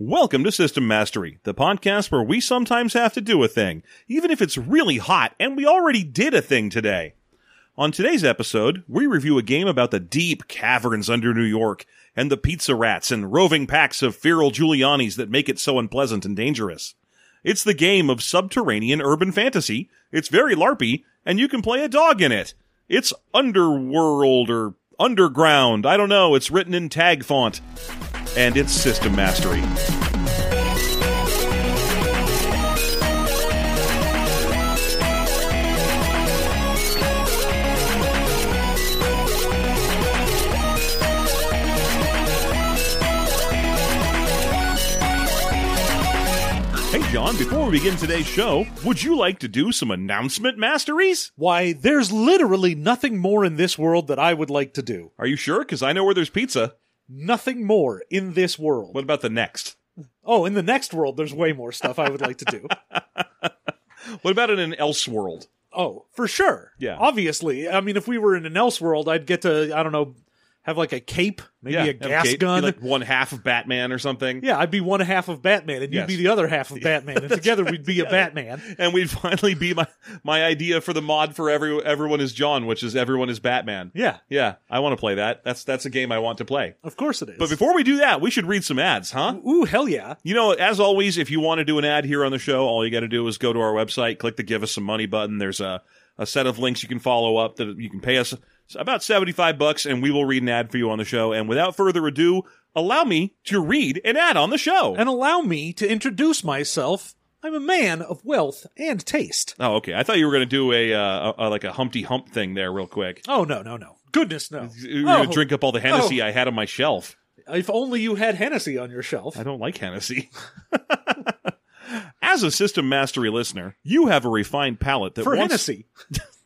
Welcome to System Mastery, the podcast where we sometimes have to do a thing, even if it's really hot and we already did a thing today. On today's episode, we review a game about the deep caverns under New York and the pizza rats and roving packs of feral Giulianis that make it so unpleasant and dangerous. It's the game of subterranean urban fantasy. It's very LARPy, and you can play a dog in it. It's Underworld or Underground. I don't know. It's written in tag font. And it's System Mastery. John, before we begin today's show, would you like to do some announcement masteries? Why, there's literally nothing more in this world that I would like to do. Are you sure? Because I know where there's pizza. Nothing more in this world. What about the next? Oh, in the next world, there's way more stuff I would like to do. What about in an else world? Oh, for sure. Yeah. Obviously. I mean, if we were in an else world, I'd get to, I don't know, have like a cape, maybe a gas be gun. like one half of Batman or something. yeah, I'd be one half of Batman, and you'd be the other half of Batman, and together we'd be a Batman. And we'd finally be my my idea for the mod for every everyone is John, which is everyone is Batman. Yeah, Yeah, I want to play that. That's that's a game I want to play. of course it is. But before we do that, we should read some ads, huh? Ooh, hell yeah. You know, as always, if you want to do an ad here on the show, all you got to do is go to our website, click the give us some money button. There's a, a set of links you can follow up that you can pay us about 75 bucks and we will read an ad for you on the show. And without further ado, allow me to read an ad on the show. And allow me to introduce myself. I'm a man of wealth and taste. oh, okay. I thought you were going to do a, uh, a, a like a Humpty Hump thing there real quick. Oh, no, no, no. Goodness, no. You were going Oh, to drink up all the Hennessy Oh. I had on my shelf. If only you had Hennessy on your shelf. I don't like Hennessy. As a System Mastery listener, you have a refined palate that For wants Hennessy.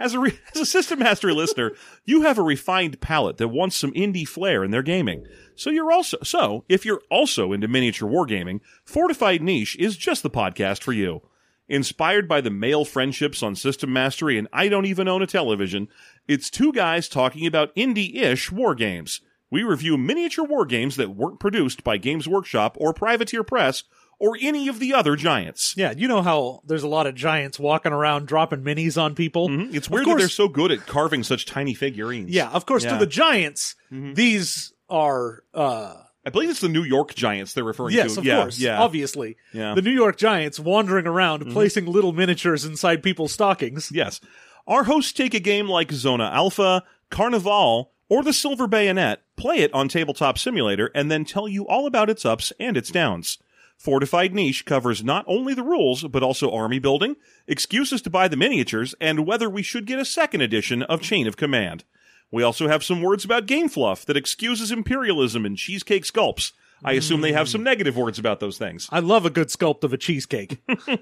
As a, re- as a System Mastery listener, you have a refined palate that wants some indie flair in their gaming. So you're also so if you're also into miniature wargaming, Fortified Niche is just the podcast for you. Inspired by the male friendships on System Mastery and I don't even own a television, it's two guys talking about indie-ish war games. We review miniature war games that weren't produced by Games Workshop or Privateer Press or any of the other giants. Yeah, you know how there's a lot of giants walking around dropping minis on people? Mhm. It's Of weird that they're so good at carving such tiny figurines. Yeah, of course, Yeah. Mm-hmm. to the giants, these are, uh, I believe it's the New York Giants they're referring yes, to. Yes, of yeah, course, yeah, obviously. Yeah. Mm-hmm. The New York Giants wandering around placing little miniatures inside people's stockings. yes. Our hosts take a game like Zona Alpha, Carnevalle, or the Silver Bayonet, play it on Tabletop Simulator, and then tell you all about its ups and its downs. Fortified Niche covers not only the rules, but also army building, excuses to buy the miniatures, and whether we should get a second edition of Chain of Command. We also have some words about game fluff that excuses imperialism and cheesecake sculpts. I assume they have some negative words about those things. I love a good sculpt of a cheesecake.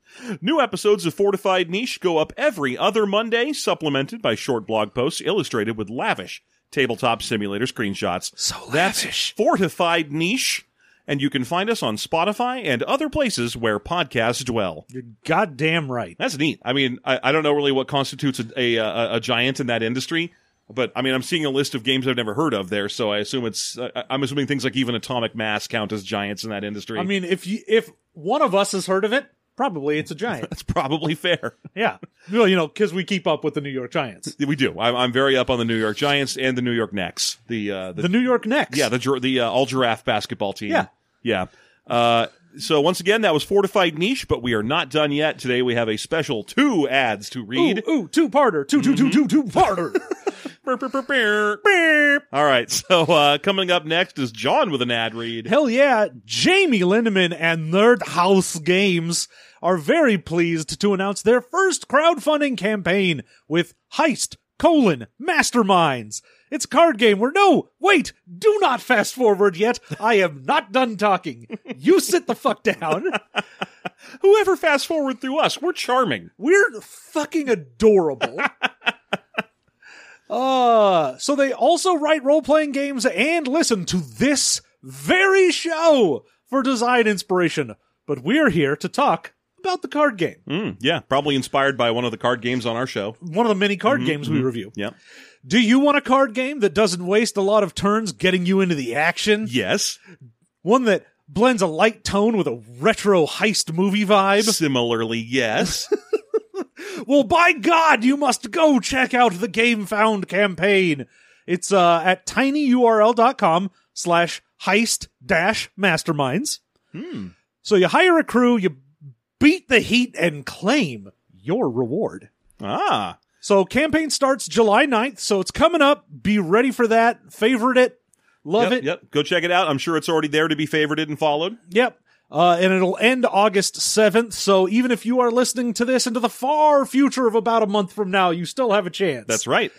New episodes of Fortified Niche go up every other Monday, supplemented by short blog posts illustrated with lavish tabletop simulator screenshots. So That's lavish. Fortified Niche, and you can find us on Spotify and other places where podcasts dwell. You're goddamn right. That's neat. I mean, I, I don't know really what constitutes a, a, a, a giant in that industry, but I mean, I'm seeing a list of games I've never heard of there, so I assume it's. Uh, I'm assuming things like even Atomic Mass count as giants in that industry. I mean, if you, if one of us has heard of it, probably it's a giant. that's probably fair. yeah. Well, you know, because we keep up with the New York Giants. We do. I'm, I'm very up on the New York Giants and the New York Knicks. The uh, the, The New York Knicks. yeah the the uh, all giraffe basketball team. Yeah. yeah. Uh, so once again, that was fortified niche, but we are not done yet. Today we have a special two ads to read. Ooh, ooh, two parter. Two, two, two, two, two parter. All right. So uh, coming up next is John with an ad read. Hell yeah. Jamie Lindemann and Nerdhaus Games are very pleased to announce their first crowdfunding campaign with Heist colon Masterminds. It's a card game where no, wait, do not fast forward yet. I am not done talking. You sit the fuck down. Whoever fast forward through us, we're charming. We're fucking adorable. uh, so they also write role playing games and listen to this very show for design inspiration. But we're here to talk about the card game. Mm, yeah, probably inspired by one of the card games on our show. One of the many card games we review. Yeah. Do you want a card game that doesn't waste a lot of turns getting you into the action? Yes. One that blends a light tone with a retro heist movie vibe? Similarly, yes. Well, by God, you must go check out the Gamefound campaign. It's uh, at tinyurl.com slash heist dash masterminds. So you hire a crew, you beat the heat, and claim your reward. ah. So campaign starts July 9th, so it's coming up. Be ready for that. Favorite it. Love Yep, it. yep. Go check it out. I'm sure it's already there to be favorited and followed. Yep. Uh, and it'll end August 7th. So even if you are listening to this into the far future of about a month from now, you still have a chance. That's right.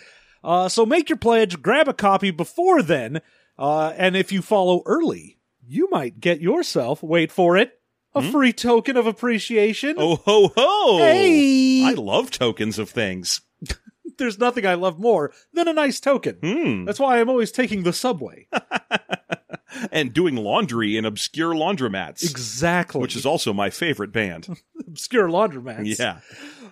Uh, so make your pledge, grab a copy before then. Uh, and if you follow early, you might get yourself, wait for it, a free token of appreciation. Hmm? Oh ho ho! Hey! I love tokens of things. There's nothing I love more than a nice token. Hmm. That's why I'm always taking the subway. And doing laundry in obscure laundromats, exactly. which is also my favorite band. obscure laundromats. yeah.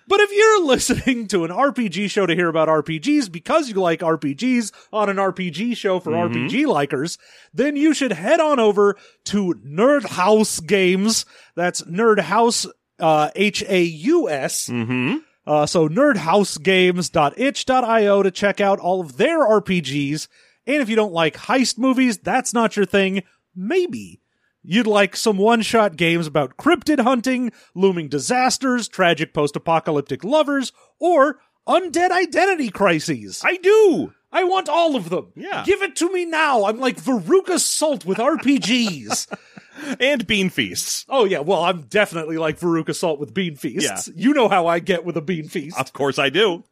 But if you're listening to an RPG show to hear about RPGs because you like RPGs on an RPG show for RPG likers, then you should head on over to Nerdhaus Games. That's Nerd House, uh, H-A-U-S. Mm-hmm. Uh, so nerdhausgames.itch.io to check out all of their RPGs. And if you don't like heist movies, that's not your thing. Maybe you'd like some one-shot games about cryptid hunting, looming disasters, tragic post-apocalyptic lovers, or undead identity crises. I do. I want all of them. Yeah. Give it to me now. I'm like Veruca Salt with RPGs. And bean feasts. oh yeah, well, I'm definitely like Veruca Salt with Bean Feasts. Yeah. You know how I get with a Bean Feast. Of course I do.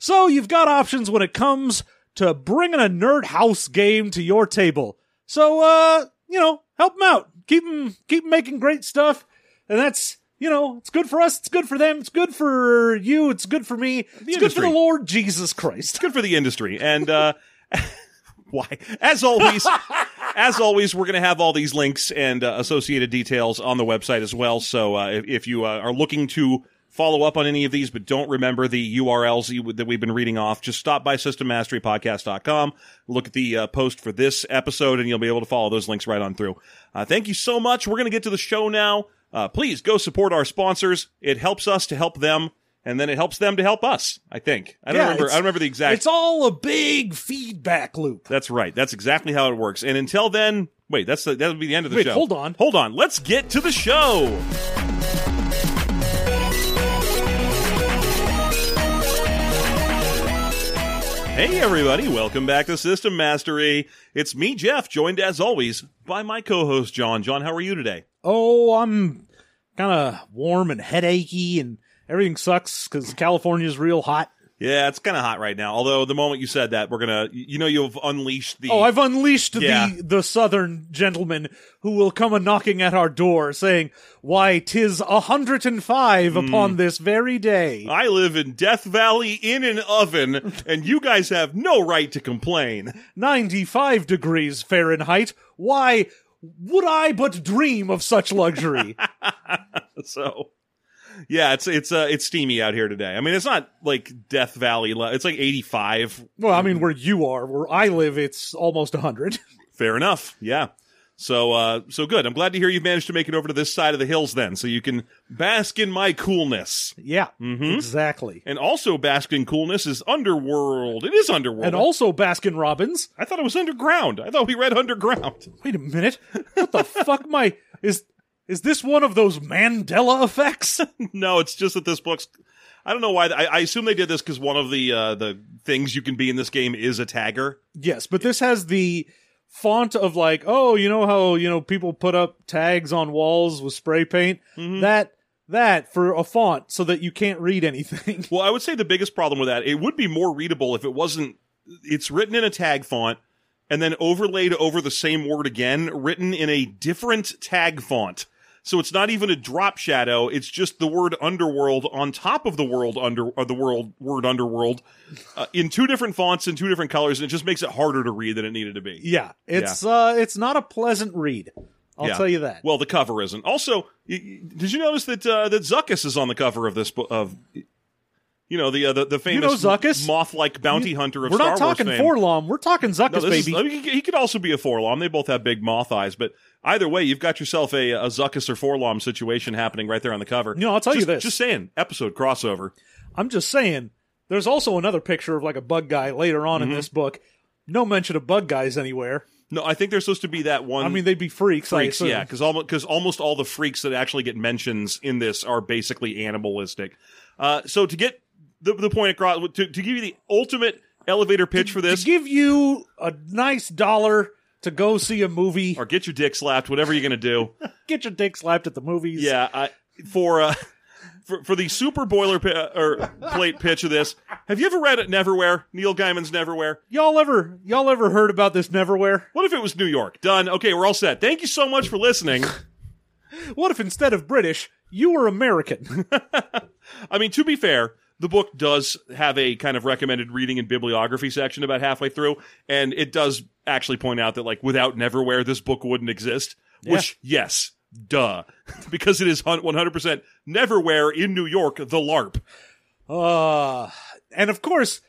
So you've got options when it comes to bringing a Nerdhaus game to your table. So uh, you know, help them out. Keep them keep 'em making great stuff. And that's, you know, it's good for us, it's good for them, it's good for you, it's good for me. it's good for the Lord Jesus Christ. It's good for the industry. And uh why? As always, as always, we're going to have all these links and uh, associated details on the website as well. So uh, if, if you uh, are looking to follow up on any of these, but don't remember the URLs that we've been reading off, just stop by systemmasterypodcast.com, look at the uh, post for this episode, and you'll be able to follow those links right on through. Uh, thank you so much. We're going to get to the show now. Uh, please go support our sponsors. It helps us to help them. And then it helps them to help us. I think I don't Yeah, remember. I don't remember the exact. It's all a big feedback loop. That's right. That's exactly how it works. And until then, wait, that's the, that would be the end of the Wait, show. hold on. Hold on. Let's get to the show. Hey everybody, welcome back to System Mastery. It's me, Jeff, joined as always by my co-host John. John, how are you today? Oh, I'm kind of warm and headachy and everything sucks because California's real hot. Yeah, it's kind of hot right now. Although the moment you said that, we're gonna, you know, you've unleashed the. Oh, I've unleashed Yeah. the the southern gentleman who will come a knocking at our door, saying, "Why, tis a hundred and five Hmm. upon this very day." I live in Death Valley in an oven, and you guys have no right to complain. Ninety-five degrees Fahrenheit. Why would I but dream of such luxury? So, yeah, it's it's uh it's steamy out here today. I mean, it's not like Death Valley. le- It's like eighty five. well, I mean, where you are, where I live, it's almost a hundred. Fair enough. Yeah. So uh so good. I'm glad to hear you managed to make it over to this side of the hills then, so you can bask in my coolness. yeah, Mm-hmm. exactly. And also bask in coolness is Underworld. It is Underworld. And also Baskin Robbins. I thought it was underground. I thought we read underground. Wait a minute. What the fuck? My is is this one of those Mandela effects? no, it's just that this book's. I don't know why. I, I assume they did this because one of the uh, the things you can be in this game is a tagger. yes, but this has the font of like, oh, you know how you know people put up tags on walls with spray paint. That that for a font so that you can't read anything. Well, I would say the biggest problem with that it would be more readable if it wasn't. It's written in a tag font and then overlaid over the same word again, written in a different tag font. So it's not even a drop shadow. It's just the word underworld on top of the world under or the world word underworld uh, in two different fonts and two different colors, and it just makes it harder to read than it needed to be. Yeah, it's uh, it's not a pleasant read. I'll Yeah. tell you that. Well, the cover isn't. Also, did you notice that uh, that Zuckuss is on the cover of this book? Of you know the uh, the, the famous know moth-like bounty hunter of We're Star not talking Wars. 4-LOM. We're talking Zuckuss, No, this is- baby. I mean, he, could also be a 4-LOM. They both have big moth eyes, but either way, you've got yourself a, a Zuckuss or 4-LOM situation happening right there on the cover. You know, I'll tell you Just- this. Just saying, episode crossover. I'm just saying. There's also another picture of like a bug guy later on Mm-hmm. in this book. No mention of bug guys anywhere. No, I think they're supposed to be that one. I mean, they'd be freaks. Freaks, yeah, because almost almost all the freaks that actually get mentions in this are basically animalistic. Uh, so to get the the point across, to, to give you the ultimate elevator pitch for this, To give you a nice dollar to go see a movie, or get your dick slapped, whatever you're gonna do. get your dick slapped at the movies. Yeah, I, for uh, for for the super boiler pi- uh, or plate pitch of this, have you ever read it Neverwhere? Neil Gaiman's Neverwhere. Y'all ever y'all ever heard about this Neverwhere? What if it was New York? Done. Okay, we're all set. Thank you so much for listening. What if instead of British, you were American? I mean, to be fair, the book does have a kind of recommended reading and bibliography section about halfway through, and it does actually point out that, like, without Neverwhere, this book wouldn't exist. Which, yes, duh, because it is 100% Neverwhere in New York, the LARP. Uh, and of course,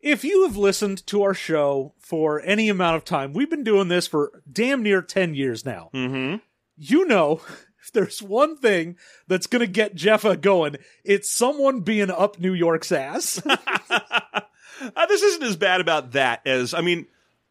if you have listened to our show for any amount of time, we've been doing this for damn near 10 years now. Mm-hmm. You know, if there's one thing that's going to get Jeffa going, it's someone being up New York's ass. Uh, this isn't as bad about that as I mean,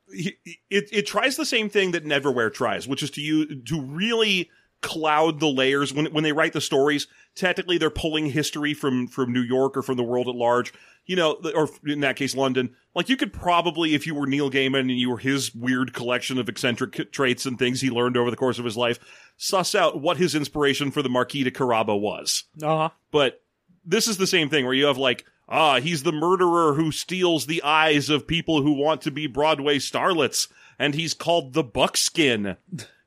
it it tries the same thing that Neverwhere tries, which is to you to really cloud the layers when when they write the stories. Technically, they're pulling history from from New York or from the world at large. You know, or in that case, London. Like you could probably, if you were Neil Gaiman and you were his weird collection of eccentric traits and things he learned over the course of his life, suss out what his inspiration for the Marquis de Carabas was uh-huh. but this is the same thing where you have like ah he's the murderer who steals the eyes of people who want to be broadway starlets and he's called the buckskin.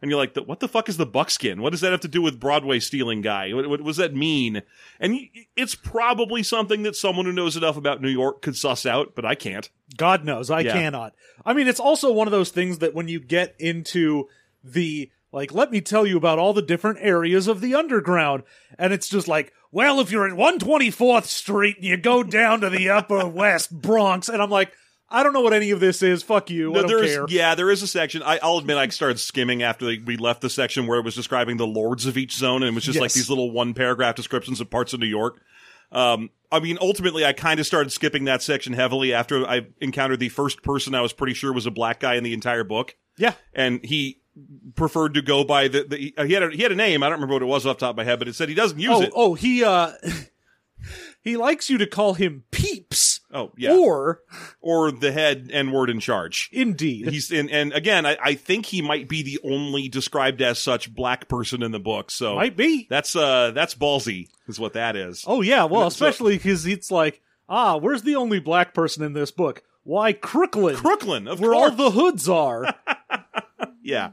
And you're like what the fuck is the buckskin? What does that have to do with broadway stealing guy? What, what, what does that mean? And it's probably something that someone who knows enough about new york could suss out but i can't. God knows, I Yeah. cannot. I mean, it's also one of those things that when you get into the like, let me tell you about all the different areas of the underground, and it's just like, well, if you're at 124th Street and you go down to the Upper West Bronx, and I'm like, I don't know what any of this is. Fuck you. No, there is- yeah, there is a section. I, I'll admit, I started skimming after we left the section where it was describing the lords of each zone, and it was just like these little one paragraph descriptions of parts of New York. Um, I mean, ultimately, I kind of started skipping that section heavily after I encountered the first person I was pretty sure was a black guy in the entire book, Yeah. and he preferred to go by the, the he had a, he had a name. I don't remember what it was off the top of my head, but it said he doesn't use Oh, it. oh, he uh, he likes you to call him Peeps, Oh, yeah, or or the head and word in charge. indeed, He's in, and again, I, I think he might be the only described as such black person in the book. So might be. that's uh that's ballsy, is what that is. Oh yeah, well, especially because it's like, ah, where's the only black person in this book? Why Crooklyn, Crooklyn, of where course. all the hoods are. yeah.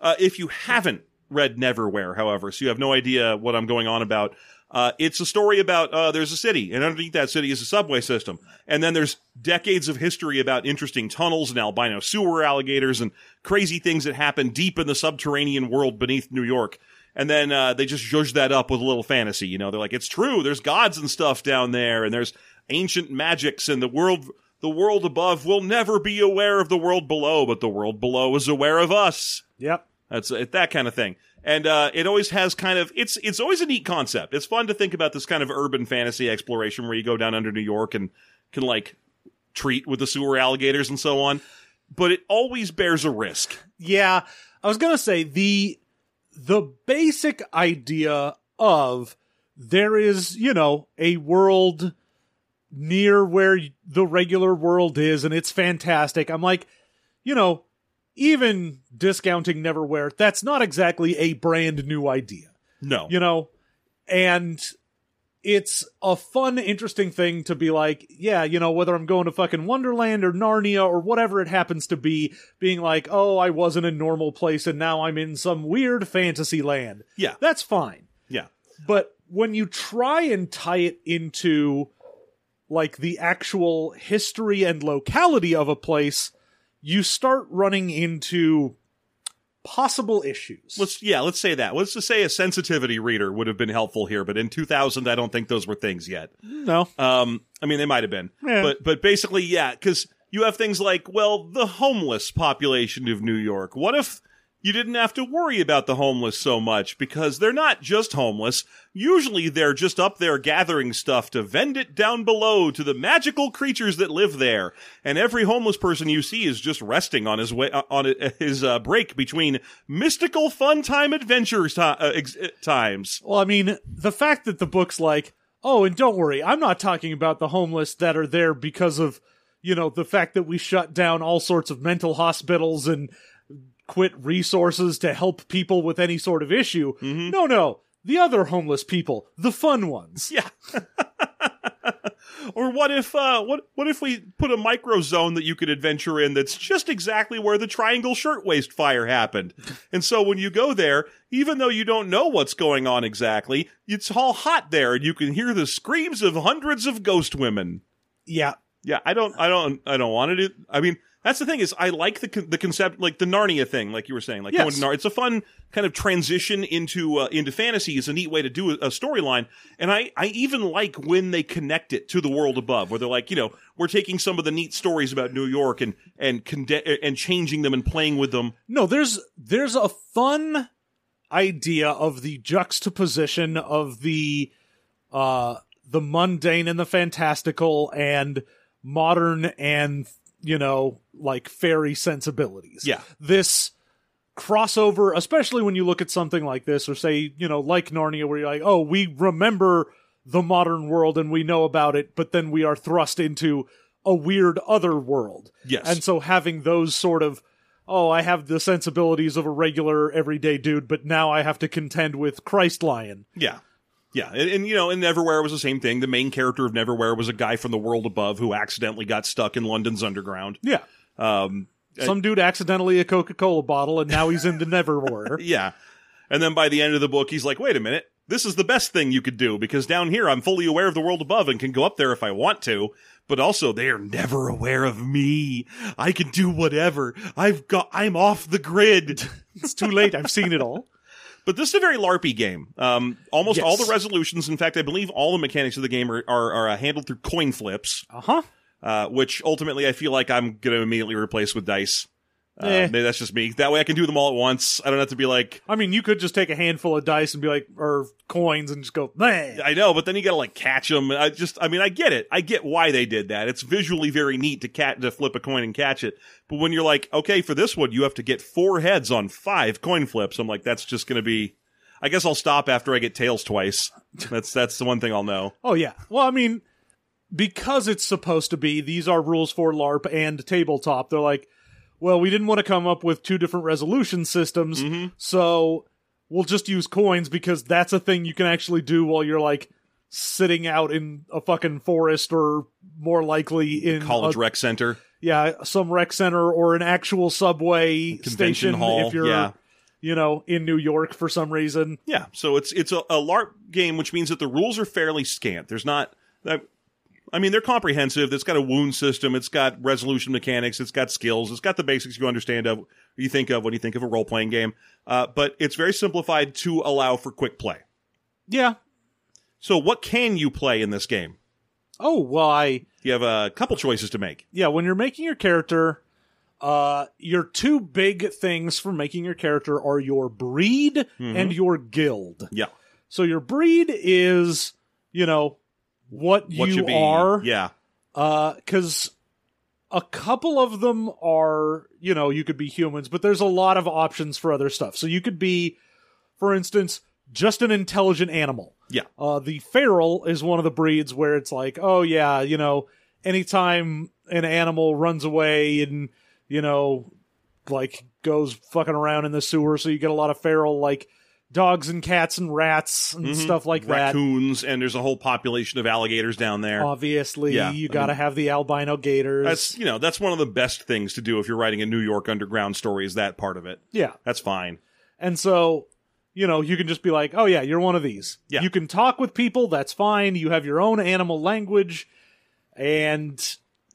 Uh, if you haven't read Neverwhere, however, so you have no idea what I'm going on about. Uh, it's a story about uh, there's a city, and underneath that city is a subway system, and then there's decades of history about interesting tunnels and albino sewer alligators and crazy things that happen deep in the subterranean world beneath New York. And then uh, they just zhuzh that up with a little fantasy. You know, they're like, it's true. There's gods and stuff down there, and there's ancient magics, and the world, the world above will never be aware of the world below, but the world below is aware of us. yep. That's that kind of thing. And uh, it always has kind of it's it's always a neat concept. It's fun to think about this kind of urban fantasy exploration where you go down under New York and can like treat with the sewer alligators and so on. But it always bears a risk. Yeah, I was gonna say the the basic idea of there is, you know, a world near where the regular world is, and it's fantastic. I'm like, you know, even discounting Neverwhere, that's not exactly a brand new idea. No, you know and it's a fun, interesting thing to be like, yeah, you know, whether I'm going to fucking Wonderland or Narnia or whatever it happens to be, being like, oh, I was in a normal place and now I'm in some weird fantasy land. Yeah. That's fine. Yeah. But when you try and tie it into like the actual history and locality of a place, you start running into possible issues. Let's yeah, let's say that. Let's just say a sensitivity reader would have been helpful here, but in 2000 I don't think those were things yet. no. Um I mean they might have been. Yeah. But but basically yeah, cuz you have things like well, the homeless population of New York. What if you didn't have to worry about the homeless so much because they're not just homeless. Usually they're just up there gathering stuff to vend it down below to the magical creatures that live there. And every homeless person you see is just resting on his way, on his uh, break between mystical fun time adventures ti- uh, ex- uh, times. Well, I mean, the fact that the book's like, oh, and don't worry, I'm not talking about the homeless that are there because of, you know, the fact that we shut down all sorts of mental hospitals and quit resources to help people with any sort of issue. No, no. The other homeless people, the fun ones. Yeah. or what if uh what what if we put a micro zone that you could adventure in that's just exactly where the triangle shirtwaist fire happened. And so when you go there, even though you don't know what's going on exactly, it's all hot there and you can hear the screams of hundreds of ghost women. Yeah. Yeah, I don't I don't I don't want it. I mean, that's the thing is I like the the concept like the Narnia thing like you were saying like Yes. going to Nar- it's a fun kind of transition into uh, into fantasy is a neat way to do a, a storyline and I I even like when they connect it to the world above where they're like you know we're taking some of the neat stories about New York and and conde- and changing them and playing with them No, there's there's a fun idea of the juxtaposition of the uh the mundane and the fantastical and modern and you know like fairy sensibilities. Yeah. This crossover, especially when you look at something like this or say, you know, like Narnia where you're like, "Oh, we remember the modern world and we know about it, but then we are thrust into a weird other world." Yes. And so having those sort of oh, I have the sensibilities of a regular everyday dude, but now I have to contend with Christ Lion. Yeah. Yeah, and, and you know, in Neverwhere was the same thing. The main character of Neverwhere was a guy from the world above who accidentally got stuck in London's underground. Yeah. Um, Some dude accidentally a Coca Cola bottle and now he's in the Neverwhere. Yeah. And then by the end of the book, he's like, wait a minute. This is the best thing you could do because down here I'm fully aware of the world above and can go up there if I want to. But also they are never aware of me. I can do whatever. I've got, I'm off the grid. it's too late. I've seen it all. But this is a very LARPy game. Um, almost Yes. all the resolutions, in fact, I believe all the mechanics of the game are, are, are uh, handled through coin flips, Uh huh. uh, which ultimately I feel like I'm going to immediately replace with dice. Uh, Eh. maybe that's just me. That way I can do them all at once. I don't have to be like, I mean, you could just take a handful of dice and be like, or coins and just go, man. I know, but then you gotta like catch them. I just, I mean, I get it. I get why they did that. It's visually very neat to cat to flip a coin and catch it. But when you're like, okay, for this one, you have to get four heads on five coin flips. I'm like, that's just gonna be. I guess I'll stop after I get tails twice. That's that's the one thing I'll know. Oh, yeah. Well, I mean, because it's supposed to be, these are rules for LARP and tabletop. They're like, well, we didn't want to come up with two different resolution systems, mm-hmm. so we'll just use coins because that's a thing you can actually do while you're like sitting out in a fucking forest or more likely in College a- rec center, yeah, some rec center or an actual subway convention station hall. if you're yeah, you know in New York for some reason. yeah. So it's it's a, a LARP game, which means that the rules are fairly scant. There's not. I, I mean, they're comprehensive. It's got a wound system. It's got resolution mechanics. It's got skills. It's got the basics you understand of, you think of when you think of a role playing game. Uh, but it's very simplified to allow for quick play. Yeah. So, what can you play in this game? Oh, well, I You have a couple choices to make. yeah, when you're making your character, uh, your two big things for making your character are your breed and your guild. Yeah, So your breed is, you know, what, what you are. Yeah, Uh, cause a couple of them are, you know, you could be humans, but there's a lot of options for other stuff. So you could be, for instance, just an intelligent animal. yeah, Uh, the feral is one of the breeds where it's like, oh yeah, you know, anytime an animal runs away and, you know, like goes fucking around in the sewer, so you get a lot of feral, like, dogs and cats and rats and stuff like that. Raccoons, and there's a whole population of alligators down there. Obviously, Yeah, you got to have the albino gators. That's you know that's one of the best things to do if you're writing a New York underground story. Is that part of it? yeah. That's fine. And so, you know, you can just be like, oh, yeah, you're one of these. Yeah. You can talk with people. That's fine. You have your own animal language. And,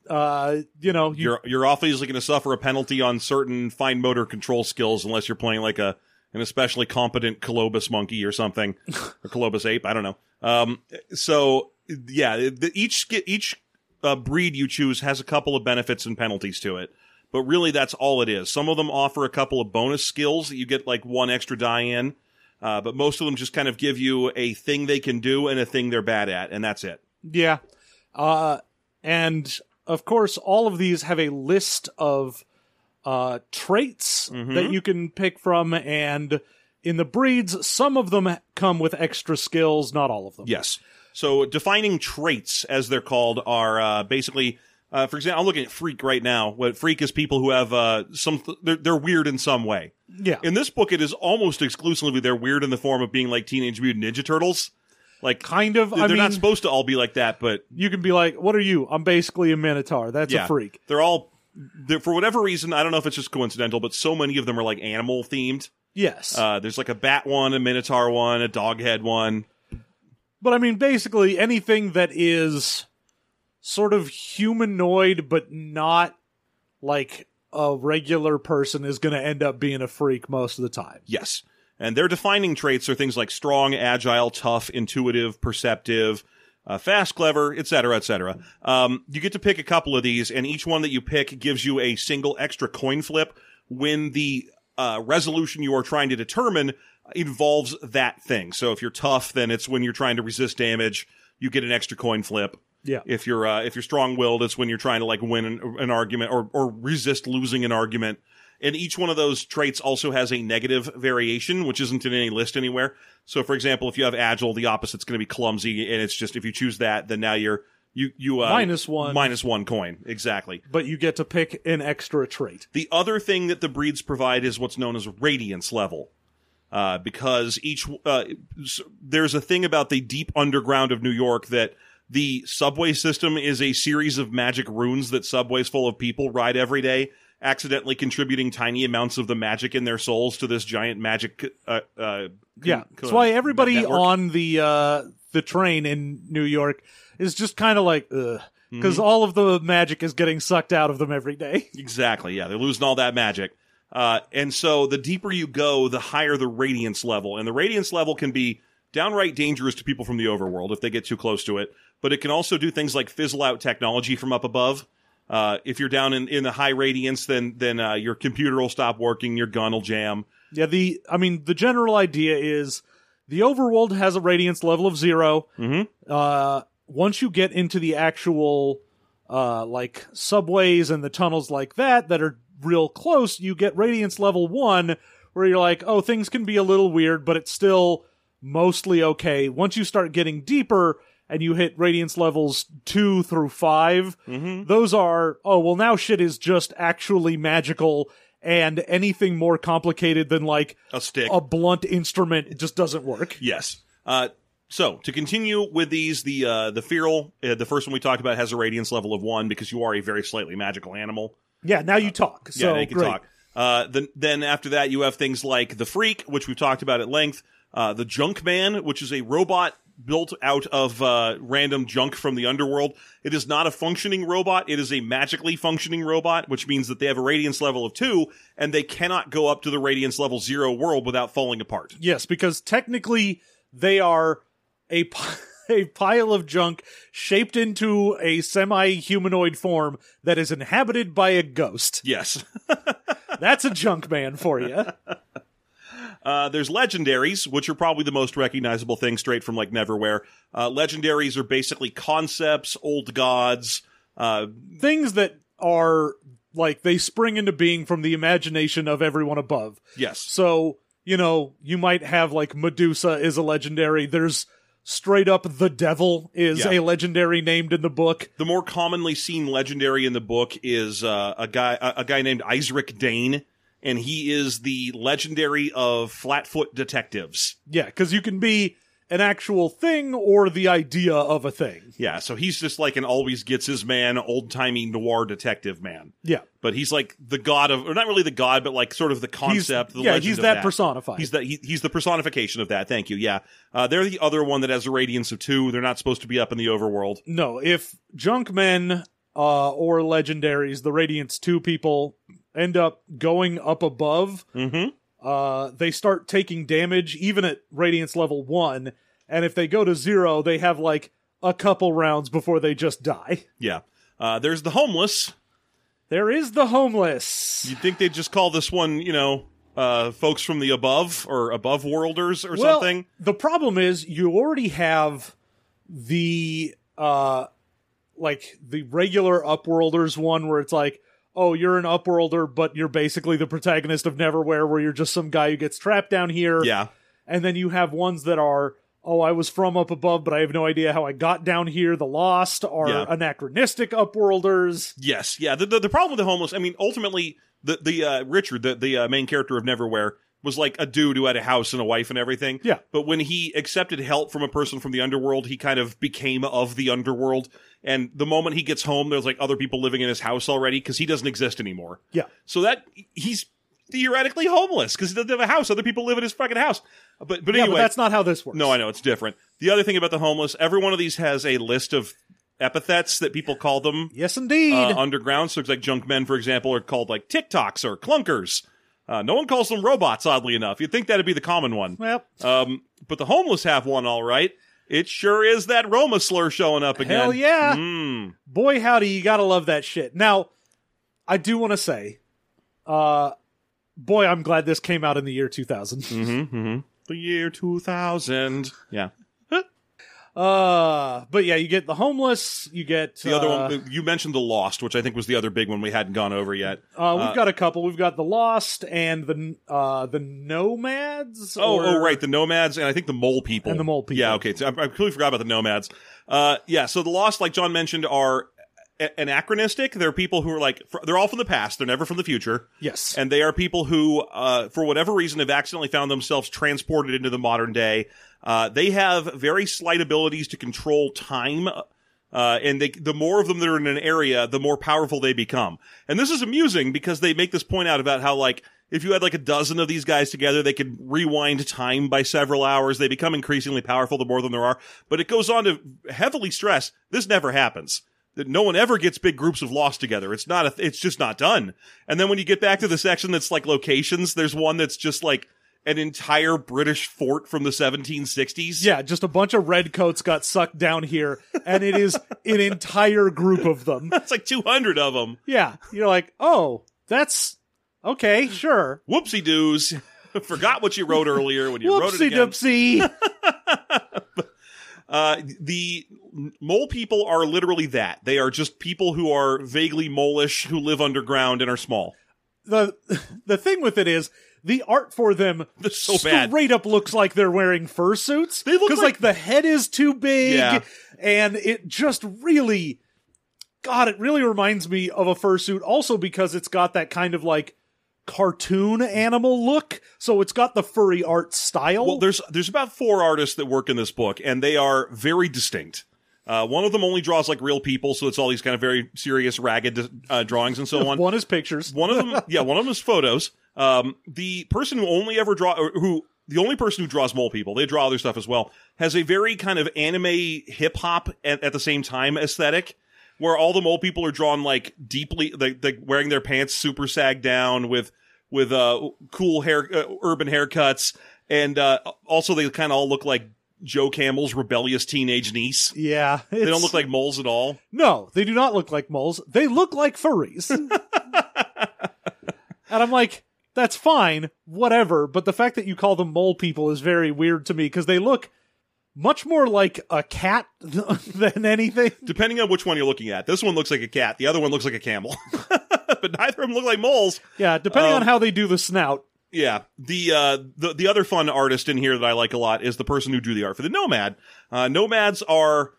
uh, you know, you, You're you're obviously going to suffer a penalty on certain fine motor control skills unless you're playing like a an especially competent Colobus monkey or something or Colobus ape. I don't know. Um, so yeah, the, each each uh, breed you choose has a couple of benefits and penalties to it. But really, that's all it is. Some of them offer a couple of bonus skills that you get like one extra die in. Uh, but most of them just kind of give you a thing they can do and a thing they're bad at, and that's it. yeah. Uh, and of course, all of these have a list of, uh, traits that you can pick from. And in the breeds, some of them come with extra skills, not all of them. Yes. So defining traits, as they're called, are uh, basically, uh, for example, I'm looking at freak right now. What freak is people who have uh, some, they're, they're weird in some way. Yeah. In this book, it is almost exclusively they're weird in the form of being like Teenage Mutant Ninja Turtles. Like, kind of. they're mean, not supposed to all be like that, but you can be like, what are you? I'm basically a minotaur. That's yeah, a freak. They're all, for whatever reason, I don't know if it's just coincidental, but so many of them are like animal themed. Yes. Uh, there's like a bat one, a minotaur one, a dog head one. But I mean, basically anything that is sort of humanoid, but not like a regular person is going to end up being a freak most of the time. Yes. And their defining traits are things like strong, agile, tough, intuitive, perceptive, uh, fast, clever, etc., etc. Um, you get to pick a couple of these, and each one that you pick gives you a single extra coin flip when the uh, resolution you are trying to determine involves that thing. So if you're tough, then it's when you're trying to resist damage, you get an extra coin flip. Yeah. If you're uh, if you're strong-willed, it's when you're trying to like win an, an argument or or resist losing an argument. And each one of those traits also has a negative variation, which isn't in any list anywhere. So, for example, if you have agile, the opposite's going to be clumsy, and it's just if you choose that, then now you're you you uh, Minus one. minus one coin exactly. But you get to pick an extra trait. The other thing that the breeds provide is what's known as radiance level. Uh, because each, uh, there's a thing about the deep underground of New York that the subway system is a series of magic runes that subways full of people ride every day, accidentally contributing tiny amounts of the magic in their souls to this giant magic, uh, uh, Yeah. That's why everybody network. on the uh the train in New York is just kind of like ugh Mm-hmm. because all of the magic is getting sucked out of them every day. Exactly. Yeah, they're losing all that magic. Uh, and so the deeper you go, the higher the radiance level. And the radiance level can be downright dangerous to people from the overworld if they get too close to it. But it can also do things like fizzle out technology from up above. Uh, if you're down in, in the high radiance, then then uh, your computer will stop working, your gun will jam. Yeah, the I mean the general idea is the overworld has a radiance level of 0 Mhm. Uh, once you get into the actual uh like subways and the tunnels like that that are real close, you get radiance level one, where you're like, oh, things can be a little weird, but it's still mostly okay. Once you start getting deeper. And you hit radiance levels two through 5 Those are, oh, well, now shit is just actually magical, and anything more complicated than like A stick. a blunt instrument just doesn't work. Yes. Uh, so to continue with these, the uh, the feral, uh, the first one we talked about has a radiance level of one because you are a very slightly magical animal. Yeah, now you talk. So yeah, they can great. talk. Uh, then, then after that, you have things like the Freak, which we've talked about at length. Uh, the Junk Man, which is a robot built out of uh, random junk from the underworld. It is not a functioning robot. It is a magically functioning robot, which means that they have a radiance level of two, and they cannot go up to the radiance level zero world without falling apart. Yes, because technically they are a a pile of junk shaped into a semi-humanoid form that is inhabited by a ghost. Yes. That's a junk man for you. Uh, there's legendaries, which are probably the most recognizable thing straight from like Neverwhere. Uh, legendaries are basically concepts, old gods. Uh, Things that are like they spring into being from the imagination of everyone above. yes. So, you know, you might have like Medusa is a legendary. There's straight up the devil is Yeah. a legendary named in the book. The more commonly seen legendary in the book is uh, a guy a, a guy named Isaac Dane, and he is the legendary of Flatfoot detectives. Yeah, because you can be an actual thing or the idea of a thing. Yeah, so he's just like an always gets his man, old timey noir detective man. Yeah. But he's like the god of, or not really the god, but like sort of the He's, concept. the yeah, legend he's of that, personified. He's the he, he's the personification of that. Thank you. Yeah, uh, they're the other one that has a radiance of two. They're not supposed to be up in the overworld. no, if Junkmen uh, or Legendaries, the Radiance 2 people, end up going up above, Mm-hmm. uh, they start taking damage even at Radiance level 1. And if they go to zero, they have like a couple rounds before they just die. Yeah. Uh, there's the homeless. There is the homeless. You'd think they'd just call this one, you know, uh, folks from the above or above worlders or well, something. The problem is you already have the uh like the regular upworlders one where it's like, oh, you're an upworlder, but you're basically the protagonist of Neverwhere, where you're just some guy who gets trapped down here. Yeah. And then you have ones that are, oh, I was from up above, but I have no idea how I got down here. The Lost are Yeah. anachronistic upworlders. Yes. Yeah. The, the the problem with the homeless. I mean, ultimately, the the uh, Richard, the the uh, main character of Neverwhere, was like a dude who had a house and a wife and everything. Yeah. But when he accepted help from a person from the underworld, he kind of became of the underworld. And the moment he gets home, there's like other people living in his house already because he doesn't exist anymore. Yeah. So that he's theoretically homeless because he doesn't have a house. Other people live in his fucking house. But but Yeah, anyway, but that's not how this works. no, I know it's different. The other thing about the homeless, every one of these has a list of epithets that people call them Yes, indeed. uh, underground. So it's like junk men, for example, are called like TikToks or clunkers. Uh, no one calls them robots, oddly enough. You'd think that'd be the common one. well, Um, but the homeless have one, all right. It sure is that Roma slur showing up again. hell yeah. Mm. boy howdy you gotta love that shit now i do want to say uh boy i'm glad this came out in the year 2000 Mm-hmm, mm-hmm. The year 2000. Yeah. Uh but yeah you get the homeless you get The other uh, one, you mentioned The Lost, which I think was the other big one we hadn't gone over yet. uh, we've uh, got a couple we've got the lost and the uh the nomads Oh, or- oh, right. The nomads and I think the mole people. And the mole people. Yeah, okay. So I, I completely forgot about the nomads. Uh, yeah. So the lost, like John mentioned, are a- anachronistic. They're people who are like, fr- they're all from the past. They're never from the future. yes And they are people who, uh, for whatever reason, have accidentally found themselves transported into the modern day. Uh, they have very slight abilities to control time. Uh, and they, the more of them that are in an area, the more powerful they become. And this is amusing because they make this point out about how, like, if you had like a dozen of these guys together, they could rewind time by several hours. They become increasingly powerful the more of them there are. But it goes on to heavily stress this never happens. That no one ever gets big groups of lost together. It's not a, it's just not done. And then when you get back to the section that's like locations, there's one that's just like an entire British fort from the 1760s. yeah just a bunch of redcoats got sucked down here and it is an entire group of them That's like 200 of them. yeah you're like oh that's okay sure Whoopsie doos. Forgot what you wrote earlier when you wrote it whoopsie again. doopsie Uh, the mole people are literally that. They are just people who are vaguely molish, who live underground and are small. the the thing with it is the art for them They're so bad. straight up looks like they're wearing fursuits. They look because like- like, the head is too big, Yeah. and it just really, God, it really reminds me of a fursuit. Also because it's got that kind of like cartoon animal look, so it's got the furry art style. Well, there's there's about four artists that work in this book, and they are very distinct. Uh, one of them only draws like real people, so it's all these kind of very serious, ragged uh, drawings and so on. One is pictures. One of them, yeah, one of them is photos. Um, the person who only ever draw, or who the only person who draws mole people, they draw other stuff as well, has a very kind of anime hip hop at, at the same time aesthetic, where all the mole people are drawn like deeply, like, like wearing their pants super sag down with with uh cool hair, uh, urban haircuts, and uh, also they kind of all look like Joe Campbell's rebellious teenage niece. Yeah, They don't look like moles at all. No, they do not look like moles. They look like furries. and I'm like, that's fine, whatever. But the fact that you call them mole people is very weird to me because they look much more like a cat than anything. depending on which one you're looking at. This one looks like a cat. The other one looks like a camel. but neither of them look like moles. Yeah, depending Um, on how they do the snout. Yeah. The uh the the other fun artist in here that I like a lot is the person who drew the art for the Nomad. Uh Nomads are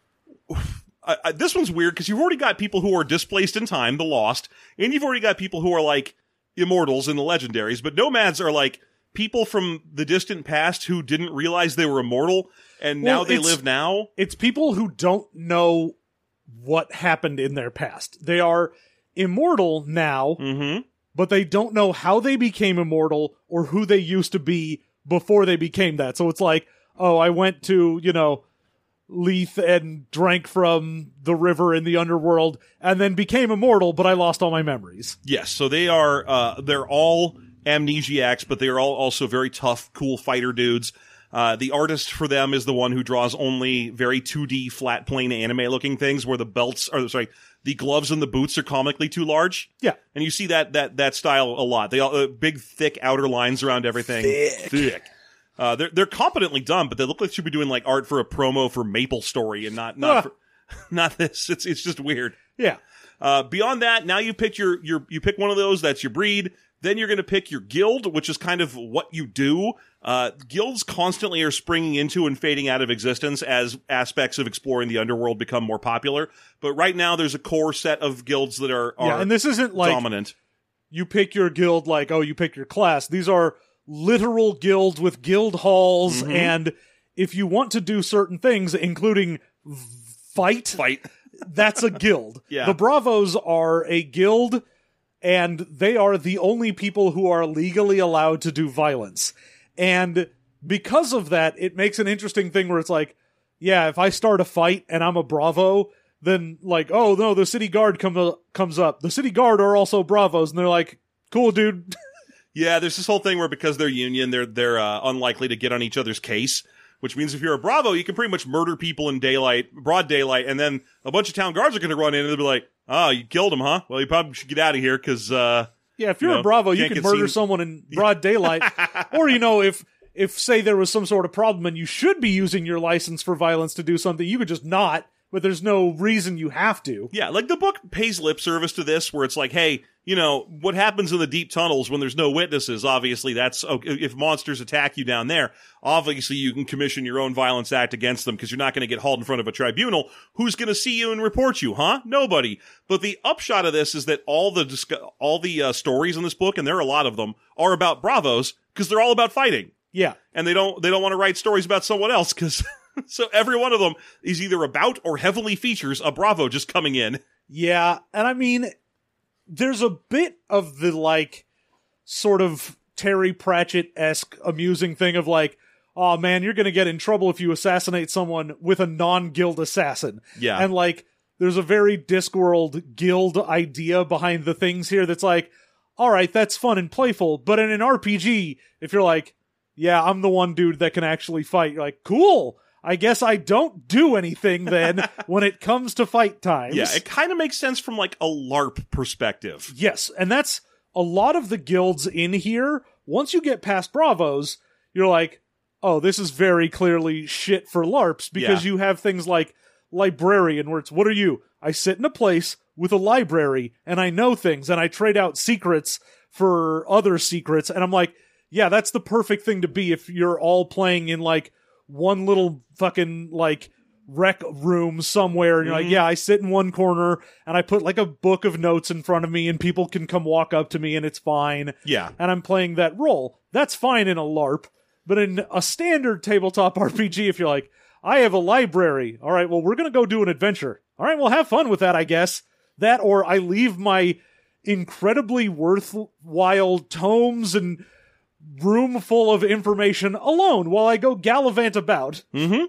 I, I, this one's weird because you've already got people who are displaced in time, the lost, and you've already got people who are like immortals in the legendaries, but nomads are like people from the distant past who didn't realize they were immortal and now they live now. It's people who don't know what happened in their past. They are immortal now, Mm-hmm. But they don't know how they became immortal or who they used to be before they became that. So it's like, oh, I went to, you know, Lethe and drank from the river in the underworld and then became immortal, but I lost all my memories. Yes, so they are uh they're all amnesiacs, but they are all also very tough, cool fighter dudes. Uh, the artist for them is the one who draws only very 2D flat plane anime looking things where the belts are sorry, the gloves and the boots are comically too large. Yeah. And you see that that that style a lot. They all uh, big thick outer lines around everything. Thick. Uh, they're they're competently done, but they look like they should be doing like art for a promo for Maple Story and not not for, not this. It's it's just weird. Yeah. Uh, beyond that, now you pick your your you pick one of those. That's your breed. Then you're going to pick your guild, which is kind of what you do. Uh, guilds constantly are springing into and fading out of existence as aspects of exploring the underworld become more popular. But right now, there's a core set of guilds that are, are yeah. And this isn't like dominant. you pick your guild like, oh, you pick your class. These are literal guilds with guild halls. Mhm. And if you want to do certain things, including fight, Fight. that's a guild. Yeah. The Bravos are a guild, and they are the only people who are legally allowed to do violence. And because of that, it makes an interesting thing where it's like, yeah, if I start a fight and I'm a Bravo, then like, oh no, the city guard come, comes up. The city guard are also Bravos, and they're like, cool, dude. Yeah, there's this whole thing where because they're union, they're they're uh, unlikely to get on each other's case. Which means if you're a Bravo, you can pretty much murder people in daylight, broad daylight, and then a bunch of town guards are going to run in and they'll be like, "Oh, you killed him, huh? Well, you probably should get out of here because uh, Yeah, if you're You a Bravo, you get murder seen- someone in broad daylight. or, you know, if if say there was some sort of problem and you should be using your license for violence to do something, you could just not, but there's no reason you have to. Yeah, like the book pays lip service to this, where it's like, hey, you know, what happens in the deep tunnels when there's no witnesses? Obviously, that's okay. if monsters attack you down there. Obviously, you can commission your own violence act against them because you're not going to get hauled in front of a tribunal. Who's going to see you and report you, huh? Nobody. But the upshot of this is that all the all the uh, stories in this book, and there are a lot of them, are about bravos because they're all about fighting Yeah. and they don't they don't want to write stories about someone else because so every one of them is either about or heavily features a bravo just coming in Yeah, and I mean, there's a bit of the like sort of Terry Pratchett esque amusing thing of like, oh man, you're gonna get in trouble if you assassinate someone with a non guild assassin. Yeah. And like, there's a very Discworld guild idea behind the things here that's like, all right, that's fun and playful, but in an RPG, if you're like, yeah, I'm the one dude that can actually fight, you're like, cool. I guess I don't do anything then when it comes to fight times. yeah it kind of makes sense from like a larp perspective Yes, and that's a lot of the guilds in here. Once you get past Bravos, you're like, oh, this is very clearly shit for LARPs because Yeah. you have things like librarian, where it's, what are you? I sit in a place with a library and I know things and I trade out secrets for other secrets. And I'm like, yeah, that's the perfect thing to be if you're all playing in like one little fucking like rec room somewhere. And you're like Mhm. yeah i sit in one corner and i put like a book of notes in front of me and people can come walk up to me and it's fine. Yeah. And i'm playing that role. That's fine in a larp but in a standard tabletop rpg if you're like i have a library. All right well we're gonna go do an adventure. All right well have fun with that i guess. That or i leave my incredibly worthwhile tomes and room full of information alone while i go gallivant about mm-hmm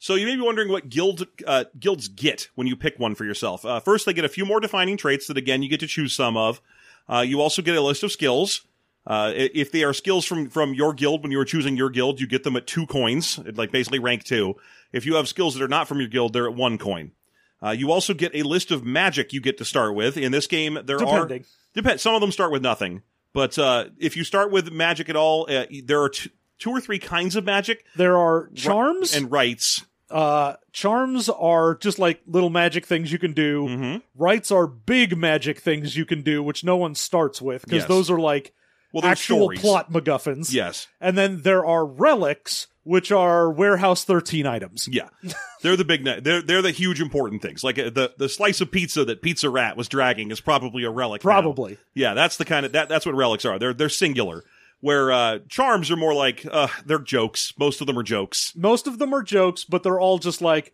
so you may be wondering what guild uh, guilds get when you pick one for yourself. Uh, first, they get a few more defining traits that again you get to choose some of. Uh, you also get a list of skills. Uh, if they are skills from from your guild when you are choosing your guild, you get them at two coins, at, like basically rank two. If you have skills that are not from your guild, they're at one coin. Uh, you also get a list of magic you get to start with. In this game, there Depending. are depend. Some of them start with nothing, but uh, if you start with magic at all, uh, there are t- two or three kinds of magic there are charms and rites. uh charms are just like little magic things you can do Mm-hmm. rites are big magic things you can do which no one starts with because Yes. those are like Well, actual stories. plot MacGuffins. Yes. And then there are relics, which are Warehouse 13 items. Yeah, they're the big. They're they're the huge important things. Like uh, the the slice of pizza that Pizza Rat was dragging is probably a relic. now. Probably. Yeah, that's the kind of that. That's what relics are. They're they're singular. Where uh, charms are more like uh, they're jokes. Most of them are jokes. Most of them are jokes, but they're all just like,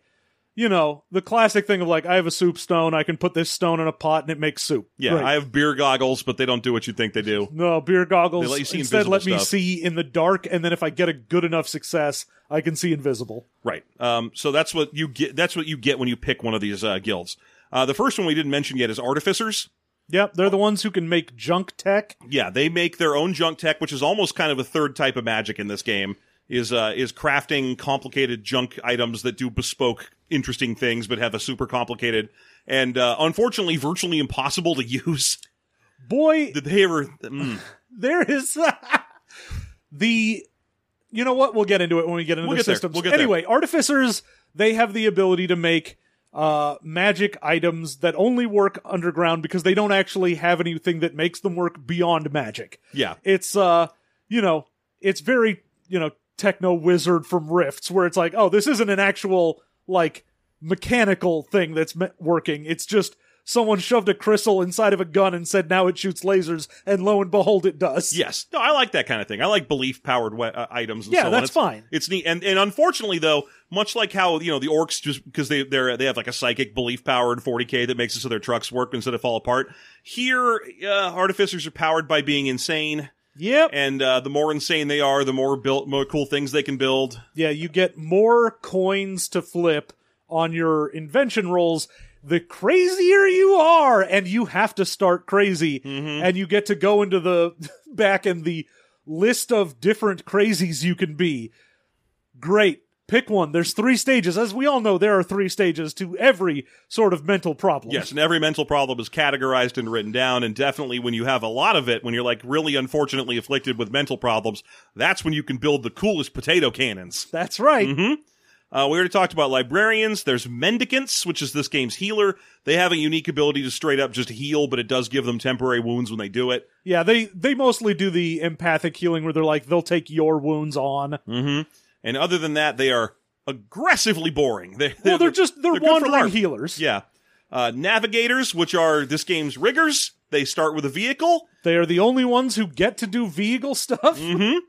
you know, the classic thing of like, I have a soup stone, I can put this stone in a pot and it makes soup. Yeah, Great. I have beer goggles, but they don't do what you think they do. No, beer goggles. They let you see Instead, let me stuff. see in the dark, and then if I get a good enough success, I can see invisible. Right. Um, so that's what you get. That's what you get when you pick one of these uh, guilds. Uh, the first one we didn't mention yet is artificers. Yep, they're the ones who can make junk tech. Yeah, they make their own junk tech, which is almost kind of a third type of magic in this game. Is uh, is crafting complicated junk items that do bespoke, interesting things, but have a super complicated and uh, unfortunately virtually impossible to use. Boy, Did they ever? Mm. there is the. You know what? We'll get into it when we get into We'll the get there. systems. We'll get there. anyway, artificers they have the ability to make uh, magic items that only work underground because they don't actually have anything that makes them work beyond magic. Yeah, it's uh you know it's very you know techno wizard from rifts where it's like oh this isn't an actual like mechanical thing that's working it's just someone shoved a crystal inside of a gun and said now it shoots lasers and lo and behold it does Yes, no, I like that kind of thing. I like belief powered we- uh, items. And Yeah, so on. that's It's- fine. It's neat, and and unfortunately though, much like how you know the orcs just because they they they have like a psychic belief powered 40k that makes it so their trucks work instead of fall apart. Here, uh, artificers are powered by being insane, yep. And uh, the more insane they are, the more built, more cool things they can build. yeah you get more coins to flip on your invention rolls the crazier you are and you have to start crazy. And you get to go into the back in the list of different crazies you can be. Great pick one there's three stages as we all know there are three stages to every sort of mental problem Yes, and every mental problem is categorized and written down, and definitely when you have a lot of it, when you're like really unfortunately afflicted with mental problems, that's when you can build the coolest potato cannons. that's right Uh, we already talked about librarians. There's mendicants, which is this game's healer. They have a unique ability to straight up just heal, but it does give them temporary wounds when they do it. yeah they they mostly do the empathic healing where they're like they'll take your wounds on And other than that, they are aggressively boring. They, well they're just they're, for wandering healers Yeah. Uh, navigators, which are this game's riggers. They start with a vehicle. they are the only ones who get to do vehicle stuff Mm-hmm.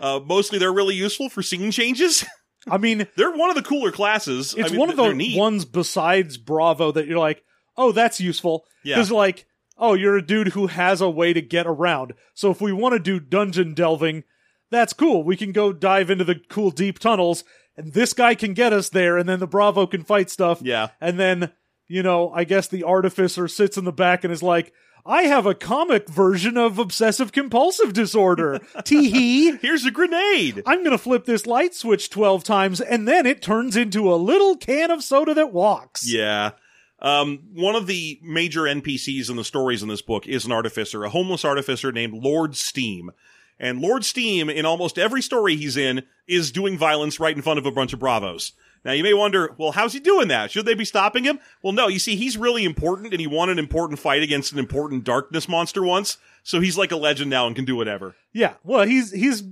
Uh, mostly they're really useful for scene changes. i mean they're one of the cooler classes. I it's mean, one of the ones besides Bravo that you're like, oh, that's useful. Yeah. Because like, oh, you're a dude who has a way to get around. So if we want to do dungeon delving, that's cool. We can go dive into the cool deep tunnels, and this guy can get us there, and then the Bravo can fight stuff. Yeah. And then, you know, I guess the artificer sits in the back and is like, I have a comic version of obsessive compulsive disorder. Tee hee. Here's a grenade. I'm going to flip this light switch 12 times and then it turns into a little can of soda that walks. Yeah. Um, one of the major NPCs in the stories in this book is an artificer, a homeless artificer named Lord Steam. And Lord Steam, in almost every story he's in, is doing violence right in front of a bunch of bravos. Now you may wonder, well, how's he doing that? Should they be stopping him? Well, no, you see, he's really important and he won an important fight against an important darkness monster once. So he's like a legend now and can do whatever. Yeah. Well, he's he's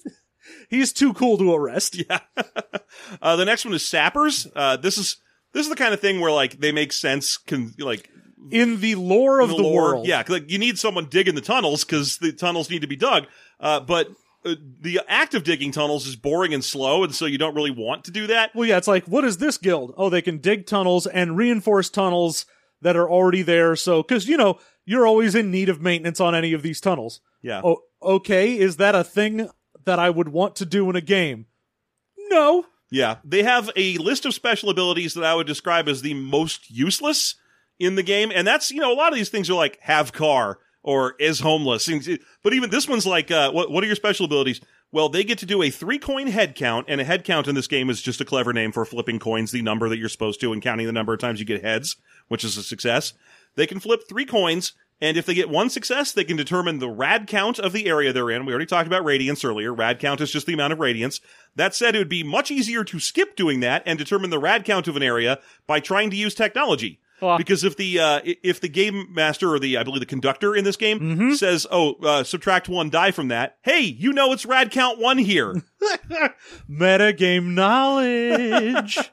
he's too cool to arrest. Yeah. uh, the next one is sappers. Uh, this is, this is the kind of thing where like they make sense, can like In the lore of in the, lore. world. Yeah, like you need someone digging the tunnels because the tunnels need to be dug. Uh, but uh, the act of digging tunnels is boring and slow, and so you don't really want to do that. Well, yeah, it's like, what is this guild? Oh, they can dig tunnels and reinforce tunnels that are already there. So, because, you know, you're always in need of maintenance on any of these tunnels. Yeah. Oh, okay. Is that a thing that I would want to do in a game? No. Yeah, they have a list of special abilities that I would describe as the most useless in the game, and that's you know a lot of these things are like have car or is homeless, but even this one's like uh, what what are your special abilities? Well, they get to do a three coin head count, and a head count in this game is just a clever name for flipping coins, the number that you're supposed to, and counting the number of times you get heads, which is a success. They can flip three coins, and if they get one success, they can determine the rad count of the area they're in. We already talked about radiance earlier. Rad count is just the amount of radiance. That said, it would be much easier to skip doing that and determine the rad count of an area by trying to use technology. Because if the uh, if the game master or the I believe the conductor in this game Mm-hmm. says, "Oh, uh, subtract one die from that," hey, you know it's rad count one here. Meta game knowledge.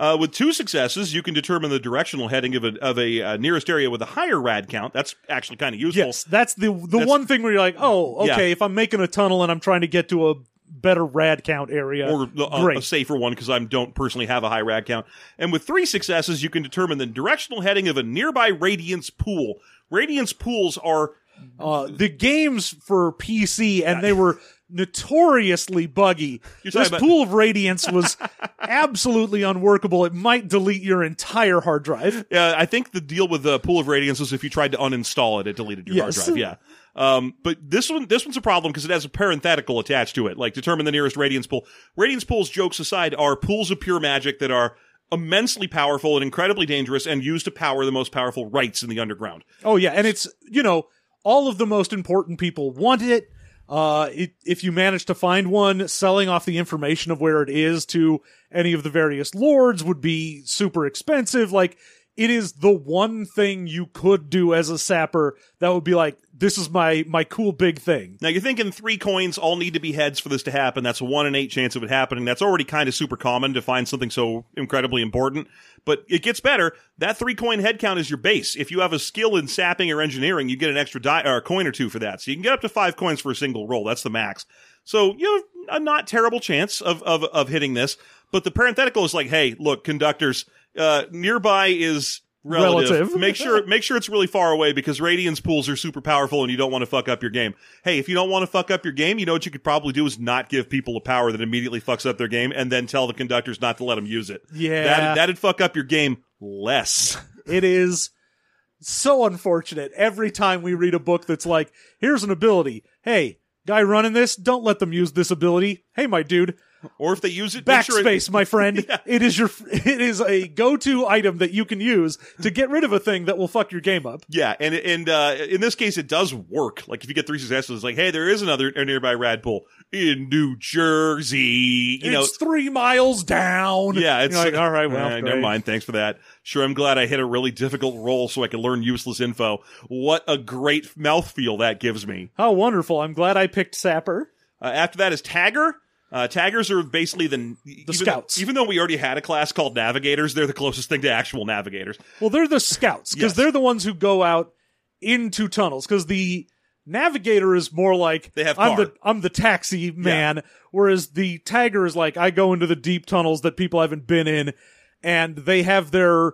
Uh, with two successes, you can determine the directional heading of a of a uh, nearest area with a higher rad count. That's actually kind of useful. yes, that's the the That's- one thing where you're like, oh, Yeah. okay, if I'm making a tunnel and I'm trying to get to a better rad count area, or the- a, safer one because I don't personally have a high rad count. And with three successes, you can determine the directional heading of a nearby radiance pool. Radiance pools are uh, the games for PC, and they were notoriously buggy. You're This about- pool of radiance was absolutely unworkable. It might delete your entire hard drive. Yeah, I think the deal with the pool of radiance is if you tried to uninstall it, it deleted your Yes. hard drive. Yeah. Um, but this one, this one's a problem because it has a parenthetical attached to it. Like determine the nearest radiance pool. Radiance pools, jokes aside, are pools of pure magic that are immensely powerful and incredibly dangerous and used to power the most powerful rites in the underground. Oh yeah, and it's you know all of the most important people want it. Uh, it, if you manage to find one, selling off the information of where it is to any of the various lords would be super expensive. Like it is the one thing you could do as a sapper that would be like, this is my my cool big thing. Now you're thinking three coins all need to be heads for this to happen. That's a one in eight chance of it happening. That's already kind of super common to find something so incredibly important. But it gets better. That three coin head count is your base. If you have a skill in sapping or engineering, you get an extra die or a coin or two for that. So you can get up to five coins for a single roll. That's the max. So you have a not terrible chance of of of hitting this. But the parenthetical is like, hey, look, conductors, uh, nearby is relative. Relative. make sure make sure it's really far away because radiance pools are super powerful and you don't want to fuck up your game. Hey, if you don't want to fuck up your game, you know what you could probably do is not give people a power that immediately fucks up their game and then tell the conductors not to let them use it. Yeah. That that'd fuck up your game less. It is so unfortunate every time we read a book that's like, here's an ability. Hey, guy running this, don't let them use this ability. Hey, my dude, Or if they use it, make sure it- backspace, my friend. It is your, it is a go-to item that you can use to get rid of a thing that will fuck your game up. Yeah, and and uh, in this case, it does work. Like if you get three successes, it's like, hey, there is another a nearby rad pool in New Jersey. You know, it's three miles down. Yeah, it's You're like, all right, well, eh, never mind. Thanks for that. Sure, I'm glad I hit a really difficult roll so I can learn useless info. What a great mouthfeel that gives me. How wonderful! I'm glad I picked Sapper. Uh, after that is Tagger. Uh, taggers are basically the the scouts. Even though we already had a class called Navigators, they're the closest thing to actual Navigators. Well, they're the scouts because Yes. they're the ones who go out into tunnels. Because the navigator is more like They have I'm car. the I'm the taxi man, whereas the tagger is like I go into the deep tunnels that people haven't been in, and they have their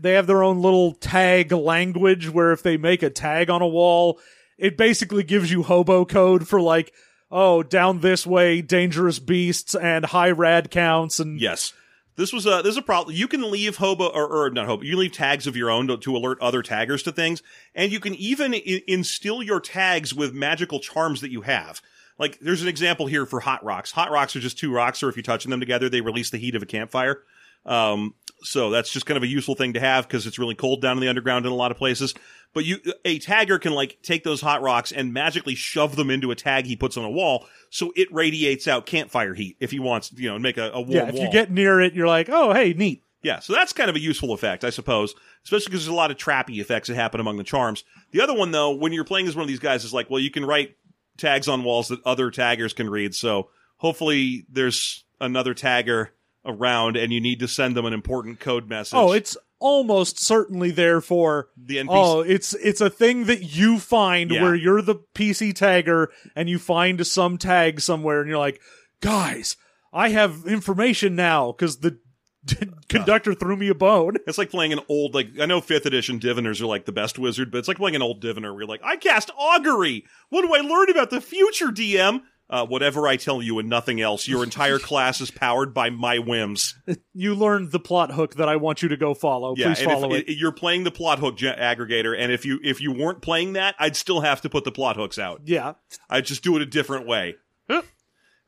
they have their own little tag language where if they make a tag on a wall, it basically gives you hobo code for like. Oh, down this way, dangerous beasts and high rad counts and Yes. This was a this is a problem. You can leave hobo or, or not hobo. You leave tags of your own to, to alert other taggers to things, and you can even I- instill your tags with magical charms that you have. Like there's an example here for hot rocks. Hot rocks are just two rocks, or if you're touching them together, they release the heat of a campfire. Um, so that's just kind of a useful thing to have because it's really cold down in the underground in a lot of places. But you, a tagger can like take those hot rocks and magically shove them into a tag he puts on a wall, so it radiates out campfire heat if he wants, you know, and make a, a warm yeah, if wall. you get near it, you're like, oh, hey, neat. Yeah, so that's kind of a useful effect, I suppose, especially because there's a lot of trappy effects that happen among the charms. The other one, though, when you're playing as one of these guys, is like, well, you can write tags on walls that other taggers can read. So hopefully there's another tagger around and you need to send them an important code message. Oh, it's almost certainly there for the NPC. oh, it's it's a thing that you find Yeah. where you're the PC tagger and you find some tag somewhere and you're like, guys, I have information now because the conductor threw me a bone. It's like playing an old, like, I know 5th edition diviners are like the best wizard, but it's like playing an old diviner where you're like, I cast augury! What do I learn about the future, DM? Uh, whatever I tell you and nothing else. Your entire class is powered by my whims. You learned the plot hook that I want you to go follow. Yeah, Please follow if, it. You're playing the plot hook aggregator, and if you if you weren't playing that, I'd still have to put the plot hooks out. Yeah. I'd just do it a different way.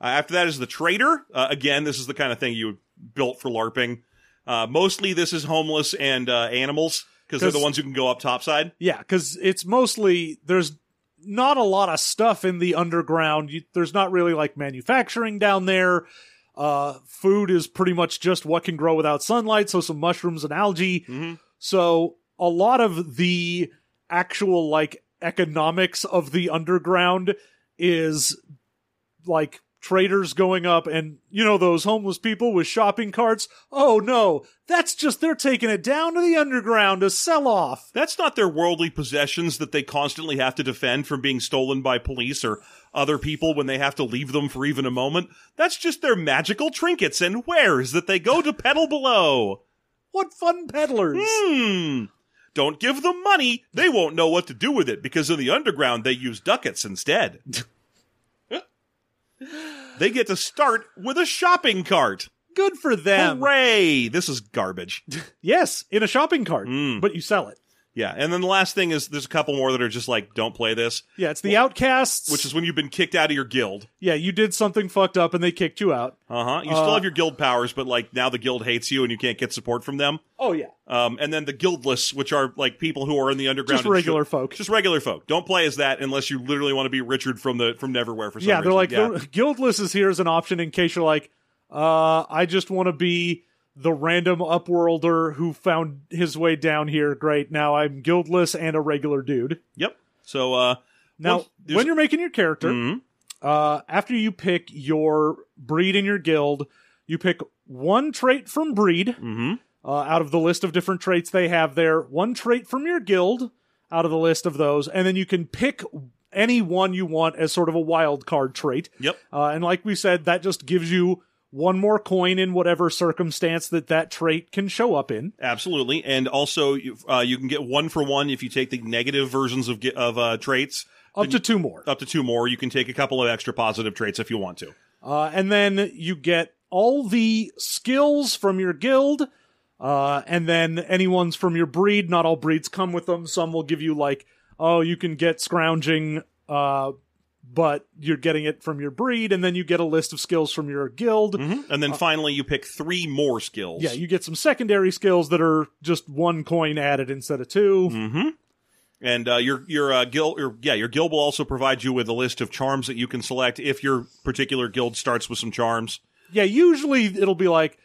Uh, after that is the trader. Uh, again, this is the kind of thing you built for LARPing. Uh, mostly, this is homeless and uh, animals because they're the ones who can go up topside. Yeah, because it's mostly there's not a lot of stuff in the underground. You, there's not really like manufacturing down there. Uh, food is pretty much just what can grow without sunlight, so some mushrooms and algae. Mhm. So a lot of the actual like economics of the underground is like traders going up and you know those homeless people with shopping carts oh no that's just they're taking it down to the underground to sell off That's not their worldly possessions that they constantly have to defend from being stolen by police or other people when they have to leave them for even a moment. That's just their magical trinkets and wares that they go to peddle below. what fun peddlers Hmm. Don't give them money. They won't know what to do with it because in the underground they use ducats instead. they get to start with a shopping cart. good for them Hooray! This is garbage. yes in a shopping cart Mm. but you sell it Yeah, and then the last thing is there's a couple more that are just like don't play this, yeah it's the outcasts which is when you've been kicked out of your guild. yeah you did something fucked up and they kicked you out Uh huh. You still have your guild powers, but like now the guild hates you and you can't get support from them. oh yeah Um, and then the guildless, which are like people who are in the underground, just regular should- folk just regular folk. Don't play as that unless you literally want to be Richard from the from Neverwhere for some yeah, they're like yeah. the guildless is here as an option in case you're like, uh, I just want to be the random upworlder who found his way down here. Great, now I'm guildless and a regular dude. Yep. So uh, Now, there's- when you're making your character, Mhm. uh, after you pick your breed in your guild, you pick one trait from breed Mhm. uh, out of the list of different traits they have there, one trait from your guild out of the list of those, and then you can pick any one you want as sort of a wild card trait. Yep. Uh, and like we said, that just gives you one more coin in whatever circumstance that that trait can show up in. Absolutely, and also you- uh, you can get one for one if you take the negative versions of of uh, traits. Up to two more. Up to two more. You can take a couple of extra positive traits if you want to. Uh, and then you get all the skills from your guild. Uh, and then any ones from your breed. Not all breeds come with them. Some will give you like, oh, you can get scrounging, uh, but you're getting it from your breed. And then you get a list of skills from your guild. And then finally, you pick three more skills. Uh, Yeah, you get some secondary skills that are just one coin added instead of 2 Mm-hmm. And uh, your your uh, guild, your, yeah, your guild will also provide you with a list of charms that you can select if your particular guild starts with some charms. Yeah, usually it'll be like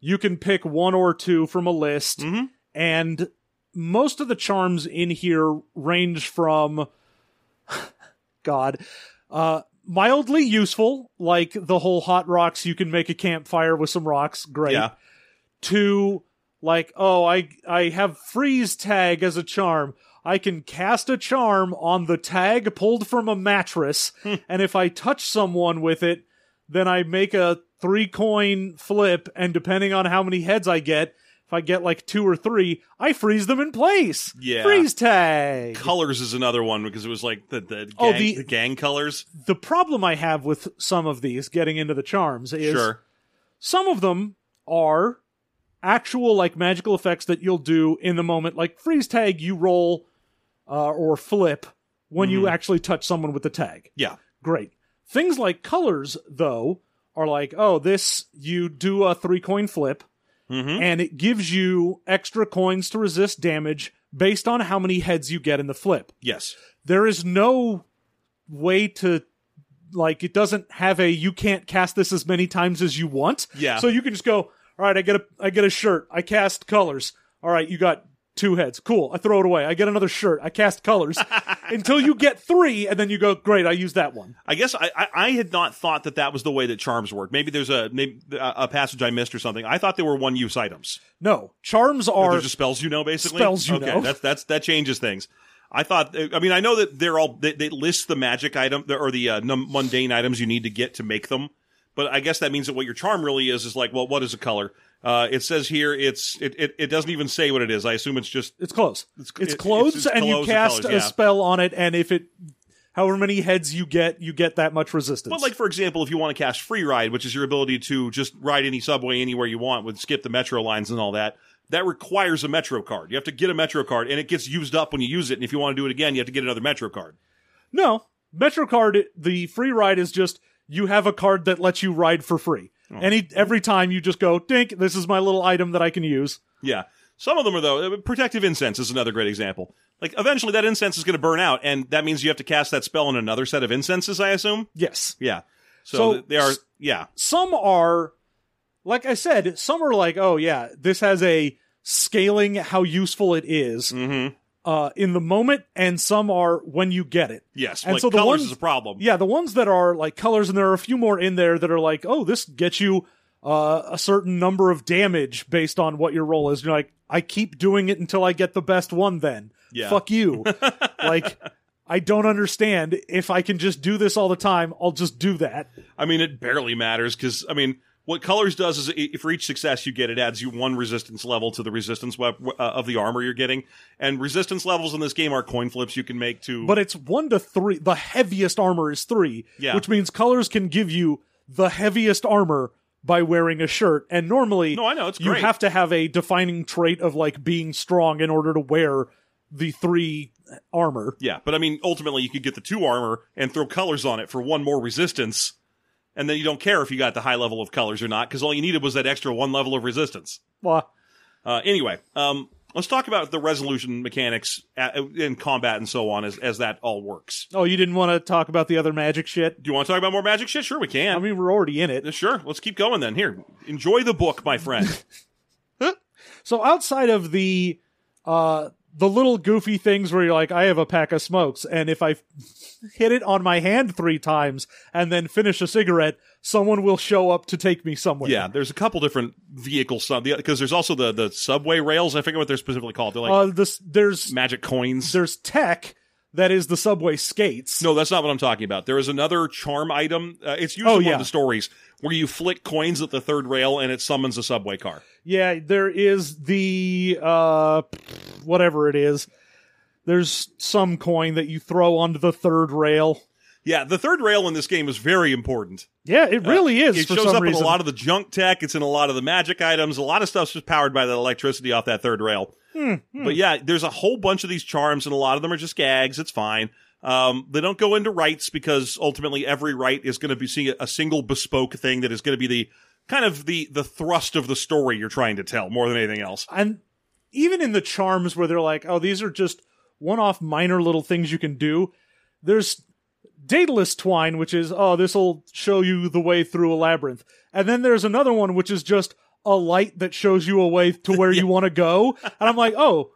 you can pick one or two from a list, Mhm. and most of the charms in here range from God, uh, mildly useful, like the whole hot rocks. You can make a campfire with some rocks, great. Yeah, To like, oh, I I have freeze tag as a charm. I can cast a charm on the tag pulled from a mattress, and if I touch someone with it, then I make a three coin flip, and depending on how many heads I get, I get like two or three, I freeze them in place. Yeah. Freeze tag. colors is another one because it was like the the gang, Oh, the- the gang colors. The problem I have with some of these getting into the charms is Sure. some of them are actual like magical effects that you'll do in the moment like freeze tag you roll uh, or flip when you actually touch someone with the tag Yeah. great things like colors though are like oh this you do a three coin flip Mhm. and it gives you extra coins to resist damage based on how many heads you get in the flip Yes. there is no way to like it doesn't have a you can't cast this as many times as you want Yeah. so you can just go all right i get a i get a shirt i cast colors all right you got two heads cool i throw it away i get another shirt i cast colors until you get three and then you go great i use that one I guess I, I, I had not thought that that was the way that charms work. Maybe there's a maybe a passage I missed or something. I thought they were one use items. no charms are they're just spells you know, basically. Spells you okay, know. That's that's that changes things. I thought. I mean, I know that they're all they, they list the magic item or the uh, num- mundane items you need to get to make them. But I guess that means that what your charm really is is like, well, what is a color? Uh, it says here it's it, it it doesn't even say what it is. I assume it's just it's clothes It's- it's, it- clothes it's- it's and you cast colors, yeah. a spell on it and if it however many heads you get you get that much resistance But like for example, if you want to cast free ride, which is your ability to just ride any subway anywhere you want with skip the metro lines and all that, that requires a metro card. You have to get a metro card, and it gets used up when you use it. And if you want to do it again, you have to get another metro card. No, metro card. The free ride is just you have a card that lets you ride for free. Oh. Any every time you just go, dink. This is my little item that I can use. Yeah. Some of them are though. uh, Protective incense is another great example. Like eventually that incense is going to burn out, and that means you have to cast that spell on another set of incenses. I assume. Yes, Yeah. So, So- they are. Yeah. some are, like I said, some are like, oh yeah, this has a scaling how useful it is, Mm-hmm. Uh, in the moment, and some are when you get it. Yes, And like so the colors ones- is a problem. Yeah, the ones that are like colors, and there are a few more in there that are like, oh, this gets you uh, a certain number of damage based on what your roll is. You're like, I keep doing it until I get the best one. Then, Yeah. fuck you. like, I don't understand. If I can just do this all the time, I'll just do that. I mean, it barely matters because I mean, what colors does is for each success you get, it adds you one resistance level to the resistance web, uh, of the armor you're getting. And resistance levels in this game are coin flips you can make to. But it's one to three. The heaviest armor is three, Yeah. which means colors can give you the heaviest armor by wearing a shirt. And normally, no, I know it's you have to have a defining trait of like being strong in order to wear the three armor. yeah, but I mean, ultimately you could get the two armor and throw colors on it for one more resistance, and then you don't care if you got the high level of colors or not because all you needed was that extra one level of resistance. Well, Uh, anyway, um, let's talk about the resolution mechanics in combat and so on as, as that all works. oh, you didn't want to talk about the other magic shit? Do you want to talk about more magic shit? Sure, we can. I mean, we're already in it. Uh, Sure, let's keep going then. Here, enjoy the book, my friend. So outside of the uh the little goofy things where you're like, I have a pack of smokes, and if I hit it on my hand three times and then finish a cigarette, someone will show up to take me somewhere. yeah, there's a couple different vehicles, because there's also the the subway rails. I forget what they're specifically called. They're like uh, this there's magic coins. there's tech that is the subway skates. No, that's not what I'm talking about. There is another charm item. Uh, it's usually Oh, one yeah. of the stories where you flick coins at the third rail and it summons a subway car. Yeah, there is the uh whatever it is. There's some coin that you throw onto the third rail. Yeah, the third rail in this game is very important. Yeah, it really is. Uh, It shows up reason. in a lot of the junk tech. It's in a lot of the magic items. A lot of stuff's just powered by the electricity off that third rail. Hmm, But yeah, there's a whole bunch of these charms, and a lot of them are just gags. It's fine. Um, they don't go into rites because ultimately every rite is going to be seeing a, a single bespoke thing that is going to be the kind of the the thrust of the story you're trying to tell more than anything else. and even in the charms where they're like, oh, these are just one-off minor little things you can do. There's Daedalus twine, which is oh, this will show you the way through a labyrinth, and then there's another one which is just a light that shows you a way to where you want to go. And I'm like, oh,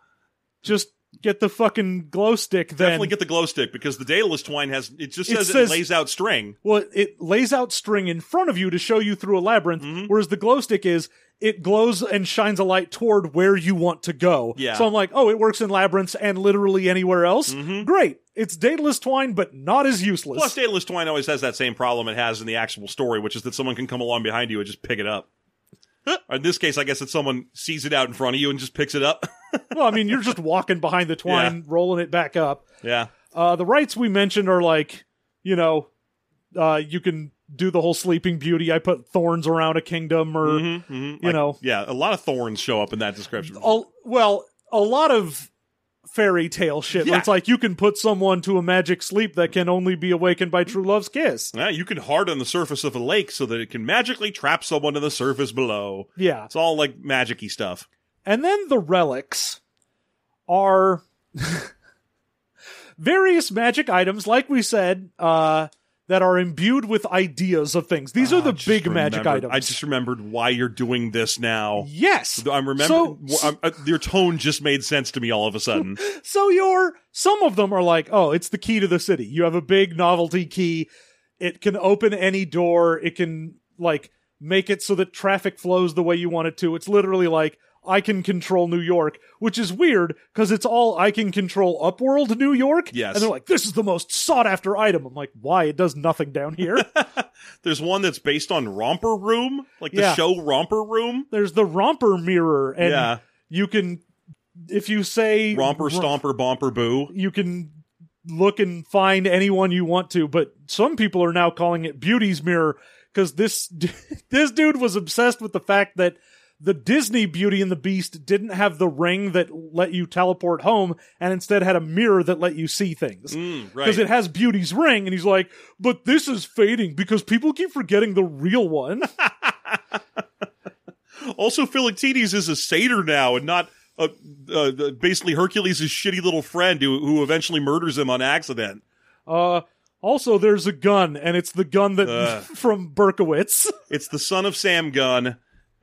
just get the fucking glow stick then. Definitely get the glow stick because the Daedalus twine has it just It says it, lays out string. Well, it lays out string in front of you to show you through a labyrinth, Mm-hmm. whereas the glow stick is it glows and shines a light toward where you want to go. Yeah. So I'm like, oh, it works in labyrinths and literally anywhere else. Mm-hmm. Great. It's Daedalus twine, but not as useless. Plus, Daedalus twine always has that same problem it has in the actual story, which is that someone can come along behind you and just pick it up. Or in this case, I guess it's someone sees it out in front of you and just picks it up. well, I mean, you're just walking behind the twine, rolling it back up. yeah. Uh, the rites we mentioned are like, you know, uh, you can do the whole Sleeping Beauty. I put thorns around a kingdom, or Mhm, mhm. you Like, know, Yeah, a lot of thorns show up in that description. a, well, a lot of fairy tale shit. Yeah. It's like you can put someone to a magic sleep that can only be awakened by true love's kiss. Yeah, you can harden the surface of a lake so that it can magically trap someone to the surface below. Yeah. It's all like magic-y stuff. And then the relics are various magic items, like we said, uh, that are imbued with ideas of things. These are Ah, the big magic items. I just remembered why you're doing this now. yes. I'm remembering. So, I'm- uh, your tone just made sense to me all of a sudden. So your some of them are like, oh, it's the key to the city. You have a big novelty key. It can open any door. It can like make it so that traffic flows the way you want it to. It's literally like I can control New York, which is weird because it's all I can control upworld New York. Yes. And they're like, this is the most sought after item. I'm like, why? It does nothing down here. There's one that's based on Romper Room, like the Yeah. show Romper Room. There's the romper mirror and Yeah. you can if you say Romper ro- Stomper Bomper Boo. you can look and find anyone you want to, but some people are now calling it Beauty's Mirror because this this dude was obsessed with the fact that the Disney Beauty and the Beast didn't have the ring that let you teleport home, and instead had a mirror that let you see things. Mm, Because right. it has Beauty's ring, and he's like, but this is fading because people keep forgetting the real one. also, Philoctetes is a satyr now and not uh, uh, basically Hercules' shitty little friend who, who eventually murders him on accident. Uh, also, there's a gun, and it's the gun that Ugh. from Berkowitz. It's the son of Sam gun,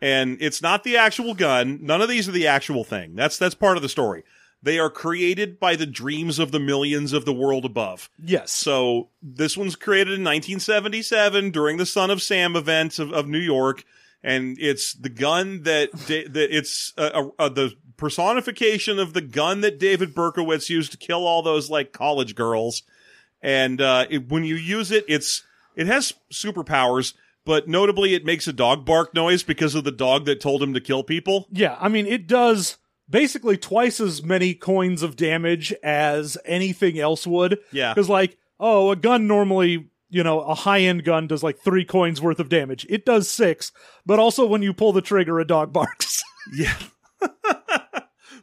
and it's not the actual gun. None of these are the actual thing. That's that's part of the story. They are created by the dreams of the millions of the world above. Yes. So this one's created in 1977 during the Son of Sam event of, of New York, and it's the gun that da- that it's uh, uh, the personification of the gun that David Berkowitz used to kill all those like college girls. And uh, it, when you use it, it's it has superpowers, but notably it makes a dog bark noise because of the dog that told him to kill people. Yeah, I mean, it does basically twice as many coins of damage as anything else would. Yeah. Because, like, oh, a gun normally, you know, a high end gun does like three coins worth of damage. It does six, but also when you pull the trigger, a dog barks. Yeah.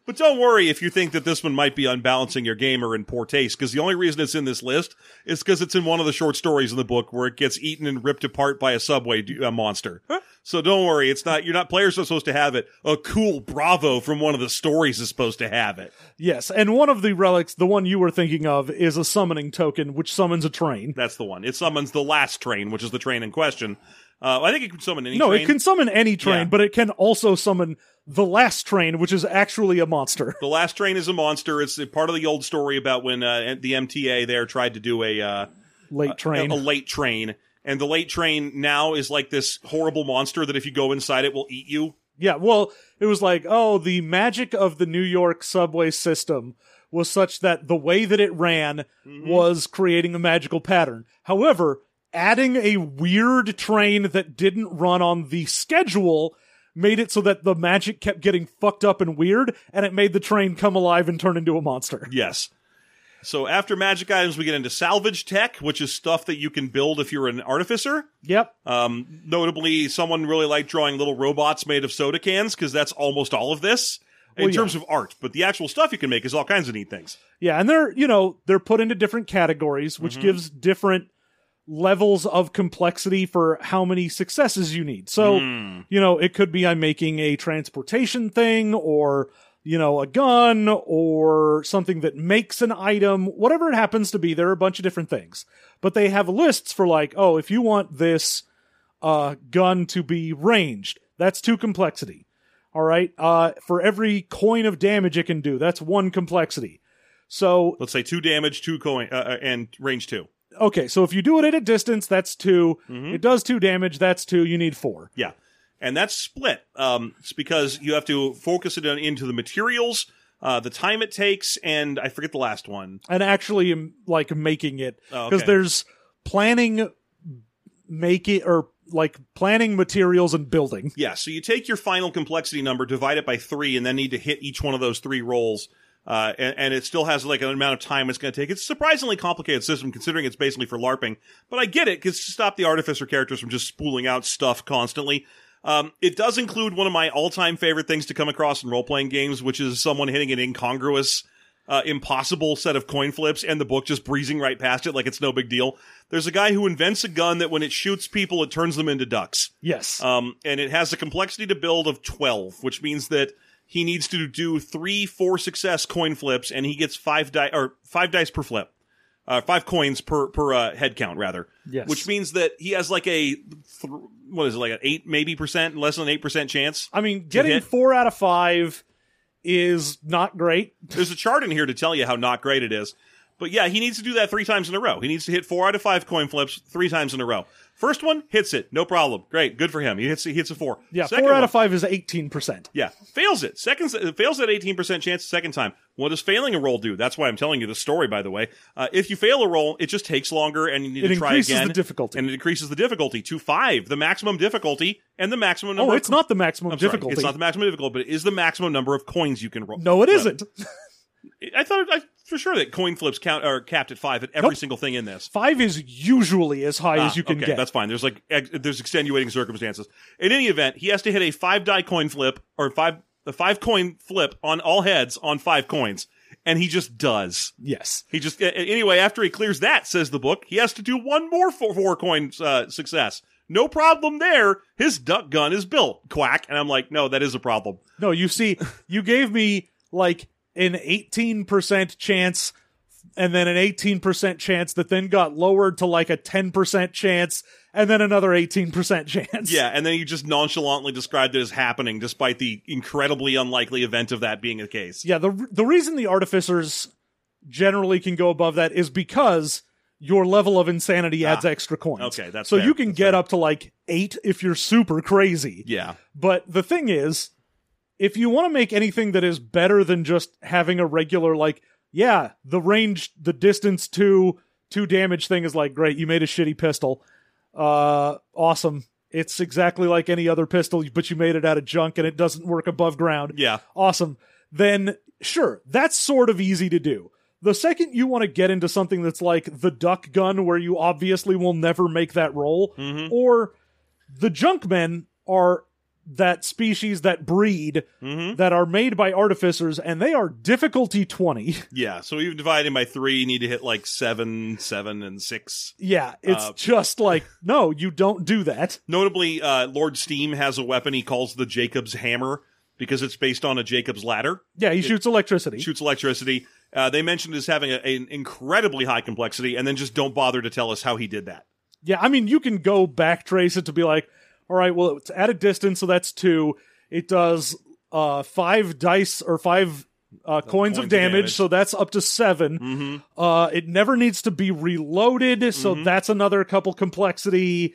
but don't worry if you think that this one might be unbalancing your game or in poor taste, because the only reason it's in this list is because it's in one of the short stories in the book where it gets eaten and ripped apart by a subway d- uh, monster. So don't worry, it's not, you're not, players are supposed to have it. A cool Bravo from one of the stories is supposed to have it. yes, and one of the relics, the one you were thinking of, is a summoning token which summons a train. That's the one. It summons the last train, which is the train in question. Uh, I think it can summon any No, train. it can summon any train, Yeah. but it can also summon the last train, which is actually a monster. The last train is a monster. It's a part of the old story about when uh, the MTA there tried to do a uh, Late train. a, a late train, and the late train now is like this horrible monster that if you go inside it will eat you. Yeah, well, it was like, oh, the magic of the New York subway system was such that the way that it ran was creating a magical pattern. However, adding a weird train that didn't run on the schedule made it so that the magic kept getting fucked up and weird, and it made the train come alive and turn into a monster. Yes. So after magic items, we get into salvage tech, which is stuff that you can build if you're an artificer. Yep. Um, notably, someone really liked drawing little robots made of soda cans because that's almost all of this in Well, yeah. terms of art. But the actual stuff you can make is all kinds of neat things. Yeah, and they're, you know, they're put into different categories, which gives different levels of complexity for how many successes you need. So, you know, it could be I'm making a transportation thing or, you know, a gun or something that makes an item, whatever it happens to be. There are a bunch of different things. But they have lists for like, oh, if you want this uh, gun to be ranged, that's two complexity. All right. Uh, for every coin of damage it can do, that's one complexity. So, Let's say two damage, two coin, uh, uh, and range two. Okay. So if you do it at a distance, that's 2 Mm-hmm. It does two damage. That's two. You need four. Yeah. And that's split. Um, it's because you have to focus it on, into the materials, uh, the time it takes, and I forget the last one. And actually, um, like making it Oh, because okay. there's planning, make it or like planning materials and building. Yeah, so you take your final complexity number, divide it by three, and then need to hit each one of those three rolls. Uh, and, and it still has like an amount of time it's going to take. It's a surprisingly complicated system considering it's basically for LARPing, but I get it because to stop the artificer characters from just spooling out stuff constantly. Um, it does include one of my all-time favorite things to come across in role-playing games, which is someone hitting an incongruous, uh, impossible set of coin flips and the book just breezing right past it like it's no big deal. There's a guy who invents a gun that when it shoots people, it turns them into ducks. Yes. Um, and it has a complexity to build of 12, which means that he needs to do three, four success coin flips, and he gets five die or five dice per flip, uh, five coins per per uh, head count rather. Yes. Which means that he has like a th- what is it like an eight maybe percent, less than an eight percent chance. I mean, getting hit. four out of five is not great. There's a chart in here to tell you how not great it is. But yeah, he needs to do that three times in a row. He needs to hit four out of five coin flips three times in a row. First one hits it, no problem, great, good for him. He hits he hits a four. Yeah, Second four out one- of five is eighteen percent. Yeah, fails it. Second fails at eighteen percent chance second time. What does failing a roll do? That's why I'm telling you the story. By the way, uh, if you fail a roll, it just takes longer, and you need It to try increases again. the difficulty. and it increases the difficulty to five, the maximum difficulty, and the maximum number. Oh, of it's not the maximum I'm sorry, difficulty. it's not the maximum difficulty, but it is the maximum number of coins you can roll. no, it isn't. I thought I, for sure that coin flips count are capped at five at every Nope. single thing in this. Five is usually as high Ah, as you can okay, get. That's fine. There's like ex- there's extenuating circumstances. In any event, he has to hit a five die coin flip or five a five coin flip on all heads on five coins, and he just does. yes. He just anyway after he clears that, says the book, he has to do one more four, four coin uh, success. No problem there. His duck gun is built. Quack. And I'm like, no, that is a problem. No, you see, you gave me like an 18% chance and then an 18% chance that then got lowered to like a 10% chance and then another 18% chance. Yeah, and then you just nonchalantly described it as happening, despite the incredibly unlikely event of that being the case. Yeah, the the reason the artificers generally can go above that is because your level of insanity adds Ah, extra coins. okay, that's so fair, you can get fair. up to like eight if you're super crazy. Yeah, But the thing is, if you want to make anything that is better than just having a regular like, yeah, the range, the distance to two damage thing is like great. You made a shitty pistol, uh, awesome. It's exactly like any other pistol, but you made it out of junk and it doesn't work above ground yeah, awesome, then sure, that's sort of easy to do. The second you want to get into something that's like the duck gun, where you obviously will never make that roll, Mm-hmm. or the junkmen are that species that breed Mm-hmm. that are made by artificers, and they are difficulty 20. yeah. So even dividing by three, you need to hit like seven, seven, and six. yeah, it's Uh, just like, no, you don't do that. Notably, uh, Lord Steam has a weapon he calls the Jacob's Hammer because it's based on a Jacob's Ladder. Yeah, he shoots electricity. shoots electricity. Uh, they mentioned it as having a, an incredibly high complexity, and then just don't bother to tell us how he did that. Yeah, I mean, you can go backtrace it to be like, all right, well, it's at a distance, so that's two. It does uh, five dice or five uh, coins, of damage, damage. so that's up to 7 Mm-hmm. Uh, it never needs to be reloaded, so that's another couple complexity.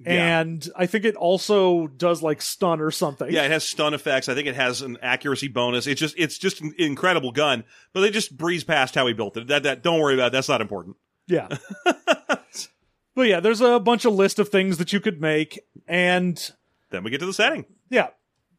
Yeah. And I think it also does like stun or something. Yeah, it has stun effects. I think it has an accuracy bonus. It's just it's just an incredible gun, but they just breeze past how he built it. That that don't worry about. It. That's not important. Yeah. but yeah, there's a bunch of list of things that you could make, and Then we get to the setting. Yeah,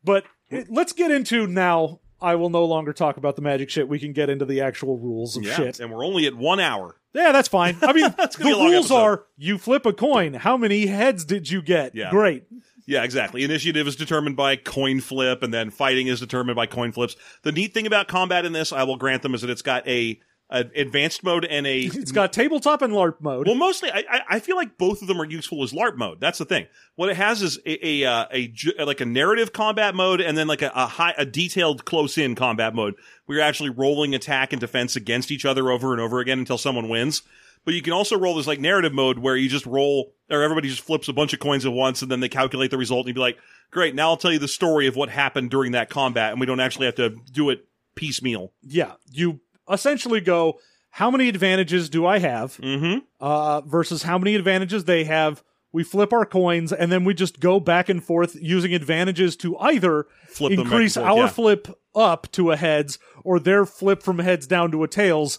but it, let's get into now. I will no longer talk about the magic shit. We can get into the actual rules of Yeah, shit. and we're only at one hour. Yeah, that's fine. I mean, the gonna be a long rules episode. are you flip a coin. How many heads did you get? Yeah. Great. Yeah, exactly. Initiative is determined by coin flip, and then fighting is determined by coin flips. The neat thing about combat in this, I will grant them, is that it's got a, a advanced mode and a It's got tabletop and LARP mode. Well, mostly, I, I- I feel like both of them are useful as LARP mode. That's the thing. What it has is a, a, uh, a like a narrative combat mode, and then like a, a high, a detailed close-in combat mode, where you're actually rolling attack and defense against each other over and over again until someone wins. But you can also roll this like narrative mode where you just roll, or everybody just flips a bunch of coins at once, and then they calculate the result, and you'd be like, "Great, now I'll tell you the story of what happened during that combat," and we don't actually have to do it piecemeal. yeah, you essentially go. How many advantages do I have? Mm-hmm. Uh, versus how many advantages they have. We flip our coins and then we just go back and forth using advantages to either Flip them back and increase forth, our yeah. flip up to a heads or their flip from heads down to a tails.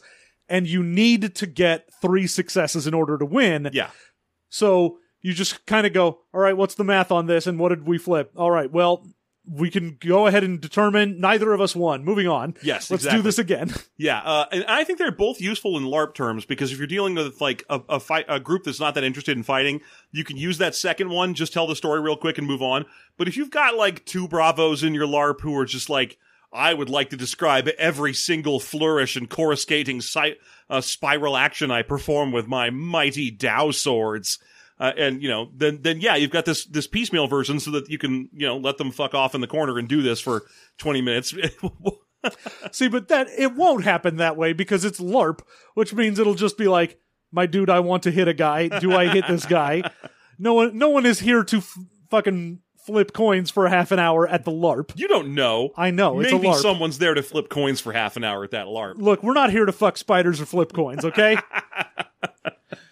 And you need to get three successes in order to win. Yeah. So you just kind of go, all right, what's the math on this? And what did we flip? All right, well, we can go ahead and determine neither of us won. Moving on. Yes, Let's exactly. do this again. Yeah, uh, and I think they're both useful in LARP terms because if you're dealing with like a, a fight, a group that's not that interested in fighting, you can use that second one, just tell the story real quick and move on. But if you've got like two bravos in your LARP who are just like, I would like to describe every single flourish and coruscating si- uh, spiral action I perform with my mighty Dao swords. Uh, and you know, then then yeah, you've got this this piecemeal version so that you can you know let them fuck off in the corner and do this for twenty minutes. See, but that it won't happen that way because it's LARP, which means it'll just be like, my dude, I want to hit a guy. Do I hit this guy? No one, no one is here to f- fucking flip coins for half an hour at the LARP. You don't know. I know it's Maybe someone's there to flip coins for half an hour at that LARP. Look, we're not here to fuck spiders or flip coins, okay?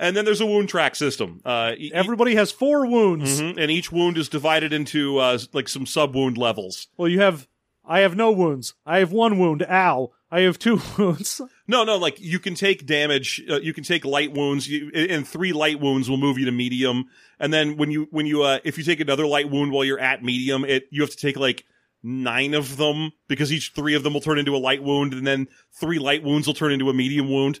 And then there's a wound track system. Uh, e- Everybody has four wounds. Mhm, and each wound is divided into uh, like some sub wound levels. Well, you have. I have no wounds. I have one wound. Ow. I have two wounds. No, no, like you can take damage. Uh, you can take light wounds, you, and three light wounds will move you to medium. And then when you when you uh, if you take another light wound while you're at medium, it you have to take like nine of them because each three of them will turn into a light wound, and then three light wounds will turn into a medium wound.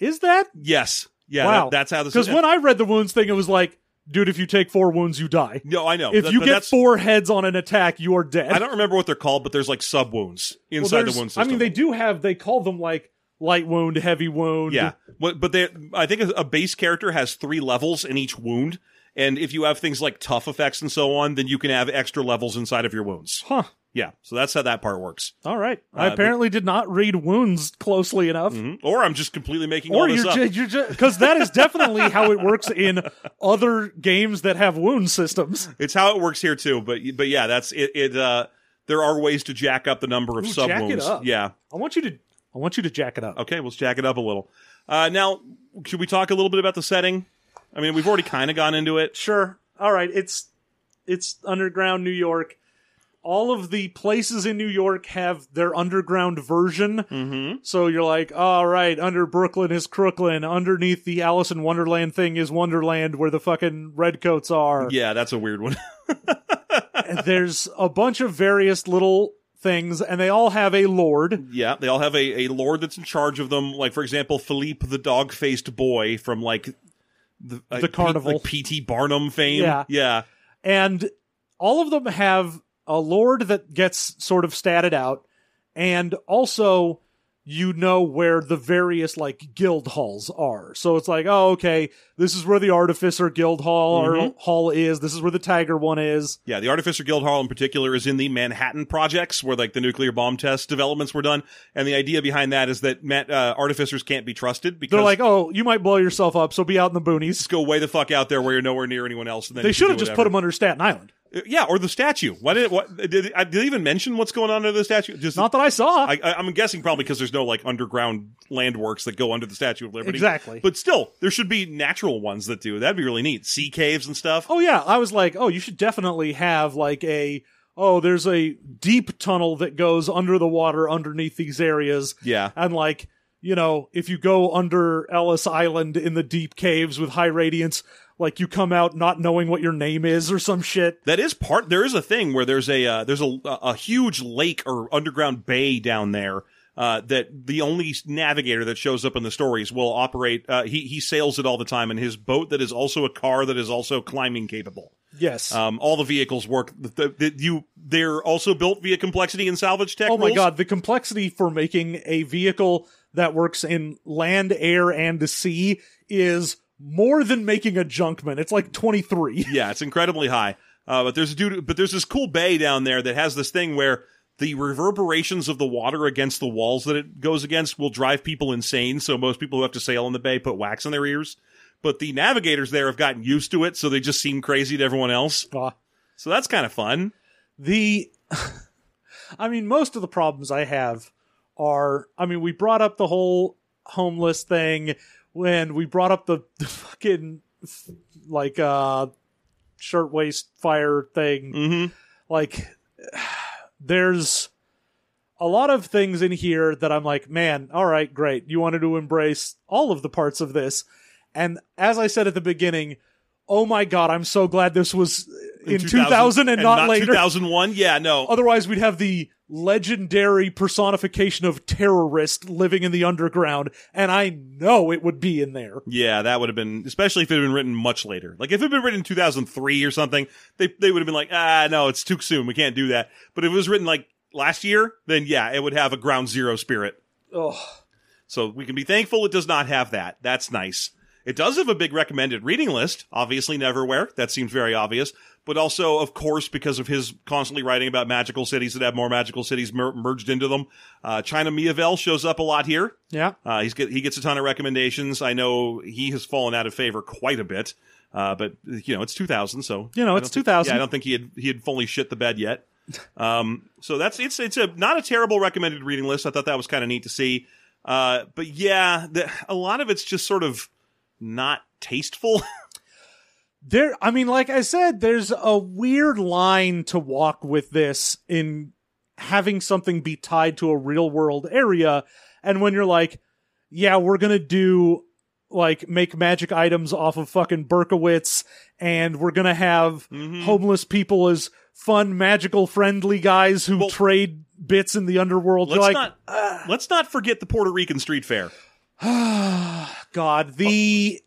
Is that? Yes, yeah, wow. that- that's how this. Because when I read the wounds thing, it was like, dude, if you take four wounds, you die. no, I know. If you but get that's- four heads on an attack, you are dead. I don't remember what they're called, but there's like sub wounds Well, inside the wound system. I mean, they do have. They call them like light wound, heavy wound. Yeah, but but they, I think a, a base character has three levels in each wound, and if you have things like tough effects and so on, then you can have extra levels inside of your wounds. Huh. Yeah, so that's how that part works. All right. I Uh, apparently did not read wounds closely enough. Mhm. Or I'm just completely making Or all this you're up. ju- you're just because that is definitely how it works in other games that have wound systems. It's how it works here too. But but yeah, that's it. it uh, there are ways to jack up the number of Ooh, sub jack it wounds. up. Yeah. I want you to I want you to jack it up. Okay, let's jack it up a little. Uh, now, should we talk a little bit about the setting? I mean, we've already kind of gone into it. Sure. All right. It's it's underground New York. All of the places in New York have their underground version. Mm-hmm. So you're like, all right, under Brooklyn is Crooklyn. Underneath the Alice in Wonderland thing is Wonderland, where the fucking redcoats are. Yeah, that's a weird one. There's a bunch of various little things, and they all have a lord. yeah, they all have a, a lord that's in charge of them. Like, for example, Philippe the dog faced boy from like the, uh, The carnival. like P.T. Barnum fame. Yeah. Yeah. and all of them have a lord that gets sort of statted out and also you know where the various like guild halls are. So it's like oh okay this is where the artificer guild hall or Mhm. hall is. This is where the tiger one is. Yeah, the Artificer Guild Hall in particular is in the Manhattan projects where like the nuclear bomb test developments were done, and the idea behind that is that uh, artificers can't be trusted because they're like oh you might blow yourself up so be out in the boonies. Just go way the fuck out there where you're nowhere near anyone else. They should have just put them under staten island Yeah, or the statue. Why did what did, I- did they even mention what's going on under the statue? Just not that i saw I, I, I'm guessing probably because there's no like underground landworks that go under the Statue of Liberty. Exactly. But still, there should be natural ones that do. That'd be really neat. Sea caves and stuff. Oh yeah, I was like, oh, you should definitely have like a oh, there's a deep tunnel that goes under the water underneath these areas. Yeah. And like, you know, if you go under Ellis Island in the deep caves with high radiance, like you come out not knowing what your name is or some shit. That is part. There is a thing where there's a uh, there's a a huge lake or underground bay down there. Uh, that the only navigator that shows up in the stories will operate. Uh, he he sails it all the time, and his boat that is also a car that is also climbing capable. Yes. Um, all the vehicles work. The, the, you they're also built via complexity and salvage tech. oh my rules. god, the complexity for making a vehicle that works in land, air, and the sea is more than making a junkman. It's like 23. Yeah, it's incredibly high. Uh, but there's a dude, but there's this cool bay down there that has this thing where the reverberations of the water against the walls that it goes against will drive people insane. So most people who have to sail in the bay put wax in their ears. But the navigators there have gotten used to it, so they just seem crazy to everyone else. Ah. So that's kind of fun. the i mean most of the problems i have are i mean we brought up the whole homeless thing when we brought up the, the fucking like uh shirtwaist fire thing. Hmm like there's a lot of things in here that i'm like man all right great. You wanted to embrace all of the parts of this. And as i said at the beginning oh my god i'm so glad this was in, 2000, and, not, later. 2001. Yeah, no. Otherwise, we'd have the legendary personification of terrorist living in the underground, and I know it would be in there. Yeah, that would have been, especially if it had been written much later. Like if it had been written in 2003 or something, they they would have been like, ah, no, it's too soon. We can't do that. But if it was written like last year, then yeah, it would have a ground zero spirit. Ugh. So we can be thankful it does not have that. That's nice. It does have a big recommended reading list. Obviously, Neverwhere. That seems very obvious. But also, of course, because of his constantly writing about magical cities that have more magical cities mer- merged into them. Uh, China Miéville shows up a lot here. Yeah. Uh, he's get, he gets a ton of recommendations. I know he has fallen out of favor quite a bit. Uh, but you know, it's 2000, so You know, it's think- 2000. Yeah, I don't think he had he had fully shit the bed yet. Um, so that's it's it's a not a terrible recommended reading list. I thought that was kind of neat to see. Uh, but yeah, the, a lot of it's just sort of not tasteful. There, I mean, like I said, there's a weird line to walk with this in having something be tied to a real world area. And when you're like, yeah, we're to do like make magic items off of fucking Berkowitz and we're to have Mhm. homeless people as fun, magical, friendly guys who Well- trade bits in the underworld. Let's like, not let's not forget the Puerto Rican street fair. God, the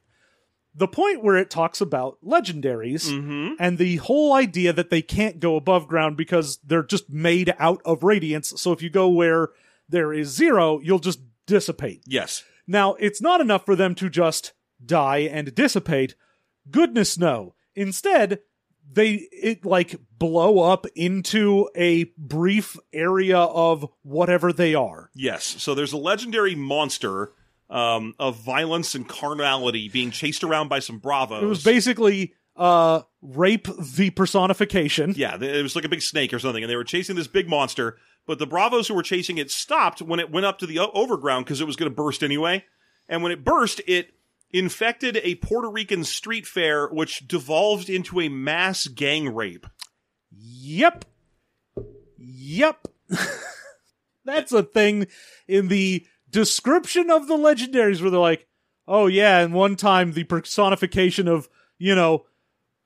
the point where it talks about legendaries Mm-hmm. and the whole idea that they can't go above ground because they're just made out of radiance. So if you go where there is zero, you'll just dissipate. Yes. Now, it's not enough for them to just die and dissipate. Goodness no. Instead, they it like blow up into a brief area of whatever they are. Yes. So there's a legendary monster um, of violence and carnality being chased around by some bravos. It was basically uh rape the personification. Yeah, it was like a big snake or something, and they were chasing this big monster. But the bravos who were chasing it stopped when it went up to the overground because it was going to burst anyway. And when it burst, it infected a Puerto Rican street fair, which devolved into a mass gang rape. Yep. Yep. That's a thing in the description of the legendaries where they're like, oh yeah, and one time the personification of, you know,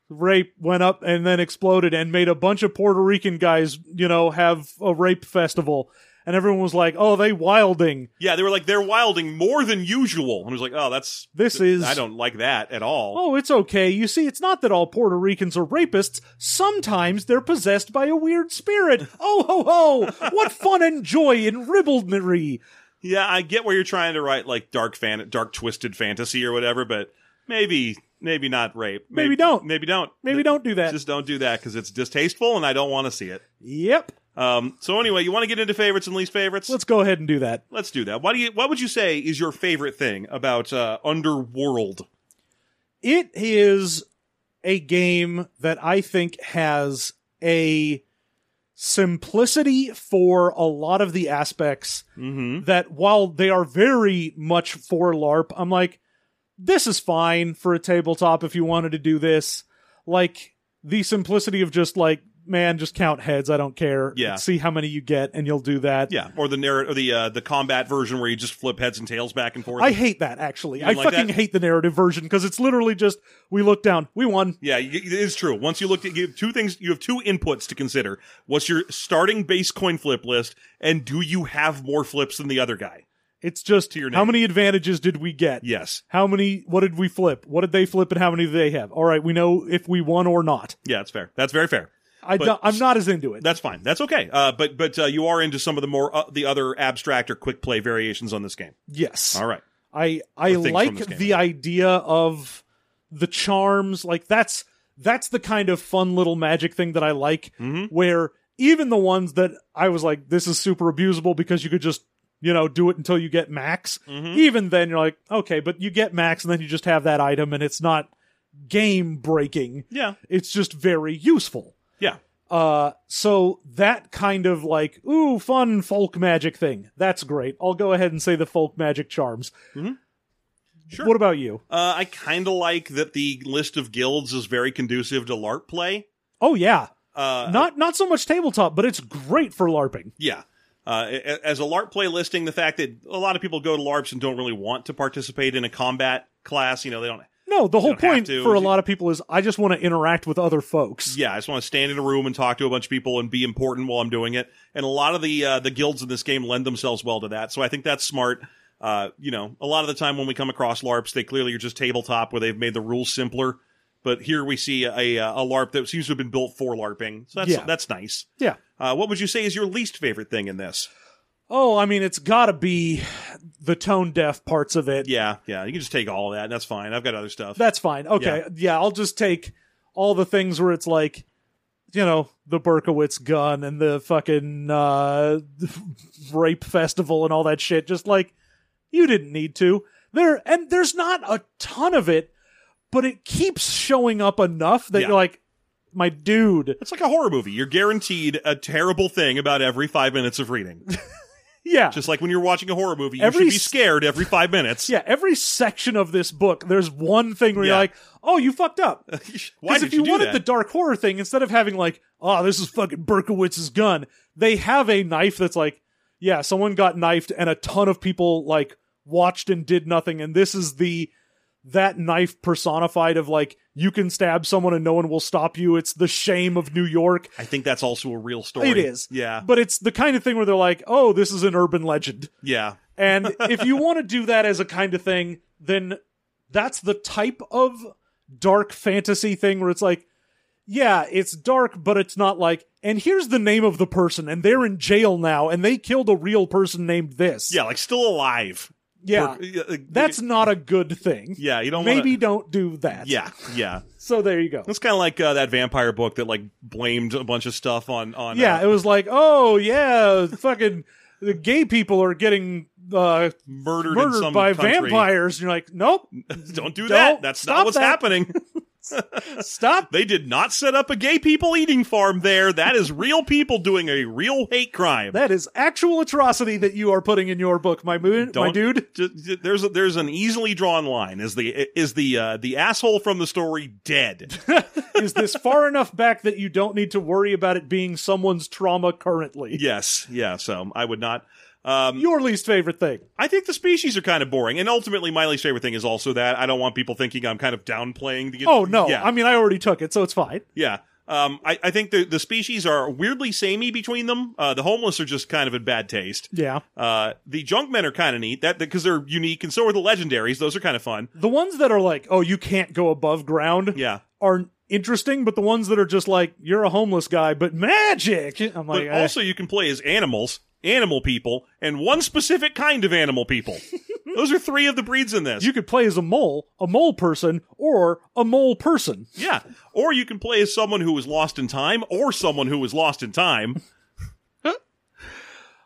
rape went up and then exploded and made a bunch of Puerto Rican guys, you know, have a rape festival. And everyone was like, oh, they wilding. Yeah, they were like they're wilding more than usual. And I was like, oh, that's This is- I don't like that at all. Oh, it's okay. You see, it's not that all Puerto Ricans are rapists. Sometimes they're possessed by a weird spirit. Oh, ho, ho! What fun and joy in ribaldry! Yeah, I get where you're trying to write like dark fan, dark twisted fantasy or whatever, but maybe, maybe not rape. Maybe don't. Maybe don't. Maybe don't do that. Just don't do that because it's distasteful and I don't want to see it. Yep. Um, so anyway, you want to get into favorites and least favorites? Let's go ahead and do that. Let's do that. What do you? What would you say is your favorite thing about uh, Underworld? It is a game that I think has a simplicity for a lot of the aspects Mm-hmm. that while they are very much for LARP, I'm like, this is fine for a tabletop if you wanted to do this. Like the simplicity of just like, man, just count heads. I don't care. Yeah. See how many you get and you'll do that. Yeah, or the narr- or the uh, the combat version where you just flip heads and tails back and forth. I hate that actually. I like fucking that? hate the narrative version because it's literally just we look down, we won. Yeah, it is true. Once you look at you have two things, you have two inputs to consider. What's your starting base coin flip list, and do you have more flips than the other guy? It's just To your how many advantages did we get? Yes. How many? What did we flip? What did they flip, and how many do they have? All right, we know if we won or not. Yeah, that's fair. That's very fair. I But- don't, I'm not as into it. That's fine. That's okay. Uh, but but uh, you are into some of the more uh, the other abstract or quick play variations on this game. yes. All right. I I Or things from like game, the idea of the charms. Like that's that's the kind of fun little magic thing that I like. Mhm. Where even the ones that I was like, this is super abusable because you could just you know do it until you get max. Mhm. Even then, you're like, okay, but you get max, and then you just have that item, and it's not game breaking. Yeah. It's just very useful. Yeah. Uh, so that kind of like, ooh, fun folk magic thing. That's great. I'll go ahead and say the folk magic charms. Sure. What about you? Uh, I kind of like that the list of guilds is very conducive to LARP play. Oh yeah, Uh, not not so much tabletop, but it's great for LARPing. Yeah. Uh, as a LARP play listing, the fact that a lot of people go to LARPs and don't really want to participate in a combat class, you know, they don't. No, the whole point to. for a lot of people is I just want to interact with other folks. Yeah, I just want to stand in a room and talk to a bunch of people and be important while I'm doing it. And a lot of the uh, the guilds in this game lend themselves well to that. So I think that's smart. Uh, you know, a lot of the time when we come across LARPs, they clearly are just tabletop where they've made the rules simpler. But here we see a, a, a LARP that seems to have been built for LARPing. So that's Yeah. that's nice. Yeah. Uh, what would you say is your least favorite thing in this? Oh, I mean, it's got to be the tone deaf parts of it. Yeah, yeah, you can just take all of that. That's fine. I've got other stuff. That's fine. Okay. Yeah. I'll just take all the things where it's like, you know, the Berkowitz gun and the fucking uh, rape festival and all that shit. Just like, you didn't need to. There and there's not a ton of it, but it keeps showing up enough that Yeah. you're like, my dude. It's like a horror movie. You're guaranteed a terrible thing about every five minutes of reading. Yeah. Just like when you're watching a horror movie, you Every should be scared every five minutes. yeah, every section of this book, there's one thing where Yeah. you're like, "Oh, you fucked up." Why Because did if you, you, wanted that? the dark horror thing, instead of having like, oh, this is fucking Berkowitz's gun, they have a knife that's like, yeah, someone got knifed and a ton of people like watched and did nothing, and this is the that knife personified of like you can stab someone and no one will stop you. It's the shame of New York. I think that's also a real story. It is. Yeah. But it's the kind of thing where they're like, oh, this is an urban legend. Yeah. And if you want to do that as a kind of thing, then that's the type of dark fantasy thing where it's like, yeah, it's dark, but it's not like, and here's the name of the person, and they're in jail now, and they killed a real person named this. Yeah, like still alive. Yeah. per- That's not a good thing. yeah. You don't Maybe Wanna, don't do that. yeah, yeah. So there you go. It's kind of like uh, that vampire book that like blamed a bunch of stuff on on. Yeah, uh, it was like, oh yeah, fucking the gay people are getting uh, murdered, in murdered some by country. vampires. And you're like, nope, Don't do Don't that. That's not what's that. happening. stop. They did not set up a gay people eating farm there. That is real people doing a real hate crime. That is actual atrocity that you are putting in your book, my my dude. There's a, there's an easily drawn line. Is the is the uh, the asshole from the story dead? Is this far enough back that you don't need to worry about it being someone's trauma currently? yes, yeah. So I would not. Um, Your least favorite thing. I think the species are kind of boring, and ultimately, my least favorite thing is also that I don't want people thinking I'm kind of downplaying the. Oh no, yeah, I mean I already took it, so it's fine. yeah. Um, I, I think the the species are weirdly samey between them. Uh, the homeless are just kind of in bad taste. Yeah. Uh, the junk men are kind of neat that because they're unique, and so are the legendaries. Those are kind of fun. The ones that are like, oh, you can't go above ground Yeah. are interesting, but the ones that are just like, you're a homeless guy, but magic. I'm But like, eh. also, you can play as animals, animal people, and one specific kind of animal people. Those are three of the breeds in this. you could play as a mole, a mole person, or a mole person. yeah. Or you can play as someone who was lost in time, or someone who was lost in time.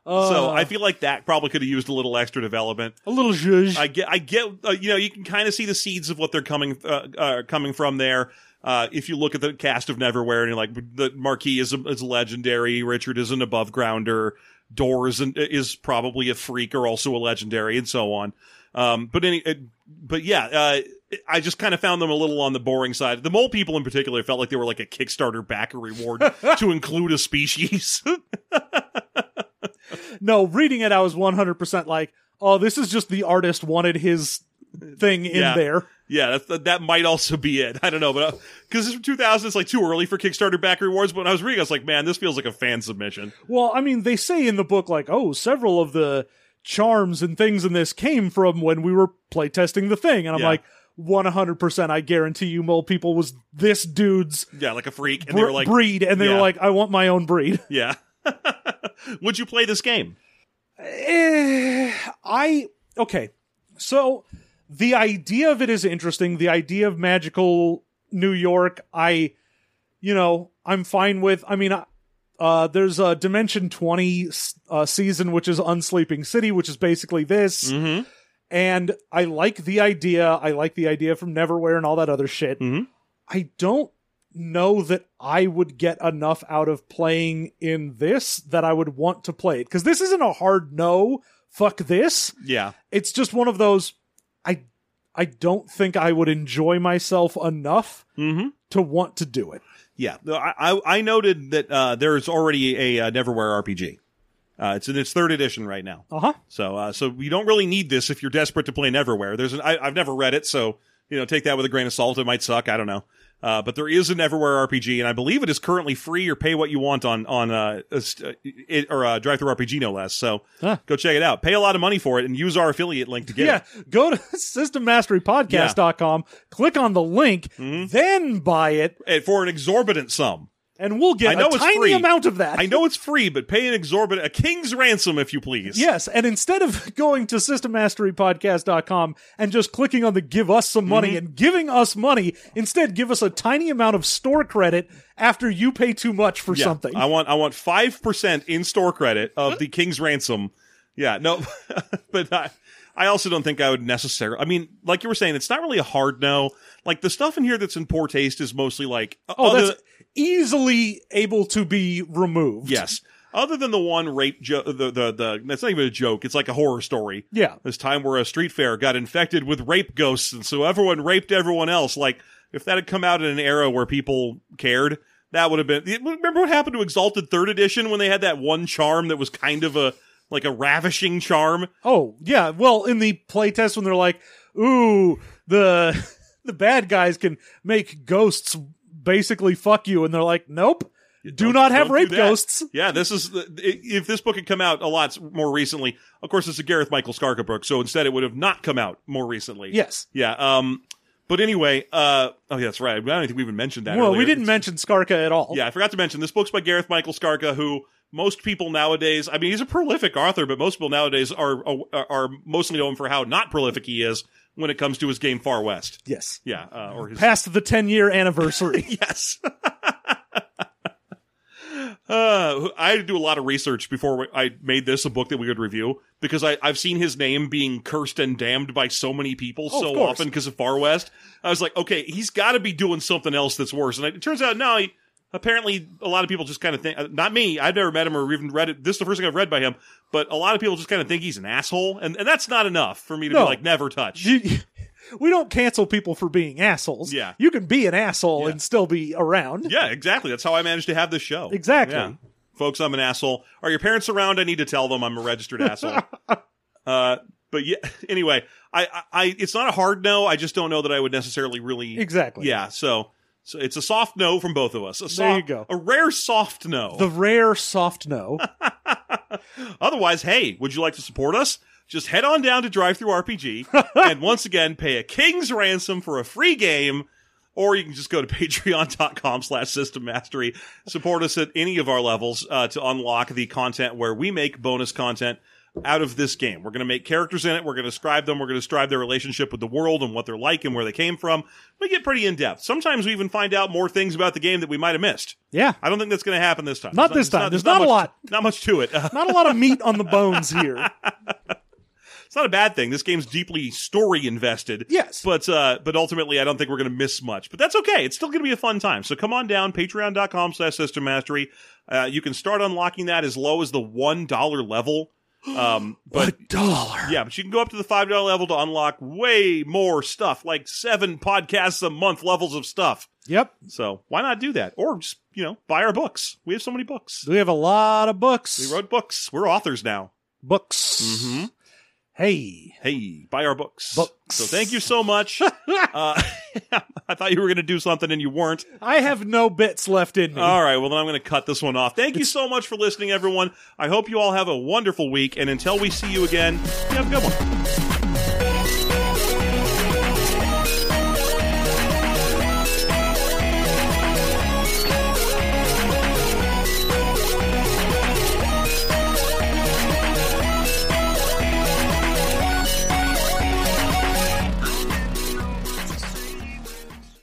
Uh, so I feel like that probably could have used a little extra development. a little zhuzh. I get, I get, uh, you know, you can kind of see the seeds of what they're coming, uh, uh, coming from there. Uh, if you look at the cast of Neverwhere and you're like, the Marquis is, a, is legendary, Richard is an above grounder, Door is, an, is probably a freak or also a legendary, and so on. Um, but any, but yeah, uh, I just kind of found them a little on the boring side. The mole people in particular felt like they were like a Kickstarter backer reward to include a species. no, reading it, I was 100% like, oh, this is just the artist wanted his thing in Yeah. there. Yeah, that, that might also be it. I don't know, but because it's from 2000, it's like too early for Kickstarter back rewards. But when I was reading, I was like, man, this feels like a fan submission. Well, I mean, they say in the book, like, oh, several of the charms and things in this came from when we were playtesting the thing. And I'm Yeah. like, 100% I guarantee you, Mole People was this dude's Yeah, like a freak, and they were like, breed. And they Yeah. were like, I want my own breed. yeah. Would you play this game? Eh, I okay. So the idea of it is interesting. The idea of magical New York, I, you know, I'm fine with. I mean, uh, there's a Dimension 20 uh, season, which is Unsleeping City, which is basically this. Mm-hmm. And I like the idea. I like the idea from Neverwhere and all that other shit. Mhm. I don't know that I would get enough out of playing in this that I would want to play it. Because this isn't a hard no, fuck this. Yeah. It's just one of those I I don't think I would enjoy myself enough Mm-hmm. to want to do it. Yeah. I, I, I noted that uh, there's already a uh, Neverwhere RPG. Uh, it's in its third edition right now. Uh-huh. So, uh, so you don't really need this if you're desperate to play Neverwhere. There's an, I, I've never read it, so, you know, take that with a grain of salt. It might suck. I don't know. Uh, but there is a Neverwhere RPG, and I believe it is currently free or pay what you want on, on, uh, st- it, or, uh, DriveThruRPG, no less. So Huh. go check it out. Pay a lot of money for it and use our affiliate link to get Yeah, it. go to systemmasterypodcast.com, click on the link, Mm-hmm. then buy it, And for an exorbitant sum. And we'll get I know a tiny free. amount of that. I know it's free, but pay an exorbitant, a king's ransom, if you please. Yes, and instead of going to systemmasterypodcast.com and just clicking on the give us some money Mm-hmm. and giving us money, instead give us a tiny amount of store credit after you pay too much for Yeah, something. I want I want five percent in store credit of the king's ransom. Yeah, no, but I, I also don't think I would necessarily. I mean, like you were saying, it's not really a hard no. Like the stuff in here that's in poor taste is mostly like oh, other- that's easily able to be removed. yes. Other than the one rape the, the the that's not even a joke. It's like a horror story. Yeah. This time where a street fair got infected with rape ghosts, and so everyone raped everyone else. Like if that had come out in an era where people cared, that would have been. Remember what happened to Exalted Third Edition when they had that one charm that was kind of a like a ravishing charm? Oh, yeah. Well, in the playtest when they're like, ooh, the the bad guys can make ghosts basically fuck you, and they're like, nope. Do Don't- not have rape ghosts. Yeah, this is the- if this book had come out a lot more recently. Of course, it's a Gareth Michael Skarka book, so instead it would have not come out more recently. Yes. Yeah. Um. But anyway, uh, oh yeah, that's right. I don't think we even mentioned that. Well, we didn't It's- mention Skarka at all. Yeah, I forgot to mention this book's by Gareth Michael Skarka, who most people nowadays, I mean, he's a prolific author, but most people nowadays are are, are mostly known for how not prolific he is when it comes to his game Far West. Yes. Yeah, uh, or his Past the 10 year anniversary. yes. Uh, I had to do a lot of research before I made this a book that we could review because I, I've seen his name being cursed and damned by so many people Oh, so often because of Far West. I was like, okay, he's got to be doing something else that's worse. And it turns out, no, he, apparently a lot of people just kind of think, not me, I've never met him or even read it. This is the first thing I've read by him, but a lot of people just kind of think he's an asshole. And, and that's not enough for me to No. be like, never touch. We don't cancel people for being assholes. Yeah. You can be an asshole Yeah. and still be around. Yeah, exactly. That's how I managed to have this show. Exactly. Yeah. Folks, I'm an asshole. Are your parents around? I need to tell them I'm a registered asshole. Uh, but yeah, anyway, I, I, I, it's not a hard no. I just don't know that I would necessarily really. Exactly. Yeah. So, so it's a soft no from both of us. A soft, There you go. A rare soft no. The rare soft no. Otherwise, hey, would you like to support us? Just head on down to DriveThruRPG and once again pay a king's ransom for a free game. Or you can just go to patreon.com slash system mastery. Support us at any of our levels uh, to unlock the content where we make bonus content out of this game. We're going to make characters in it. We're going to describe them. We're going to describe their relationship with the world and what they're like and where they came from. We get pretty in depth. Sometimes we even find out more things about the game that we might have missed. Yeah. I don't think that's going to happen this time. Not There's this time. There's there's not a much- lot. Not much to it. Not a lot of meat on the bones here. it's not a bad thing. This game's deeply story invested. Yes. But uh but ultimately I don't think we're gonna miss much. But that's okay. It's still gonna be a fun time. So come on down, patreon.com slash system mastery. Uh you can start unlocking that as low as the one dollar level. Um but dollar. yeah, but you can go up to the five dollar level to unlock way more stuff, like seven podcasts a month levels of stuff. Yep. So why not do that? Or just, you know, buy our books. We have so many books. We have a lot of books. We wrote books. We're authors now. books. Mhm. Hey. Hey, buy our books. Books. So thank you so much. uh, I thought you were going to do something and you weren't. I have no bits left in me. All right, well then I'm going to cut this one off. Thank you so much for listening, everyone. I hope you all have a wonderful week, and until we see you again, you have a good one.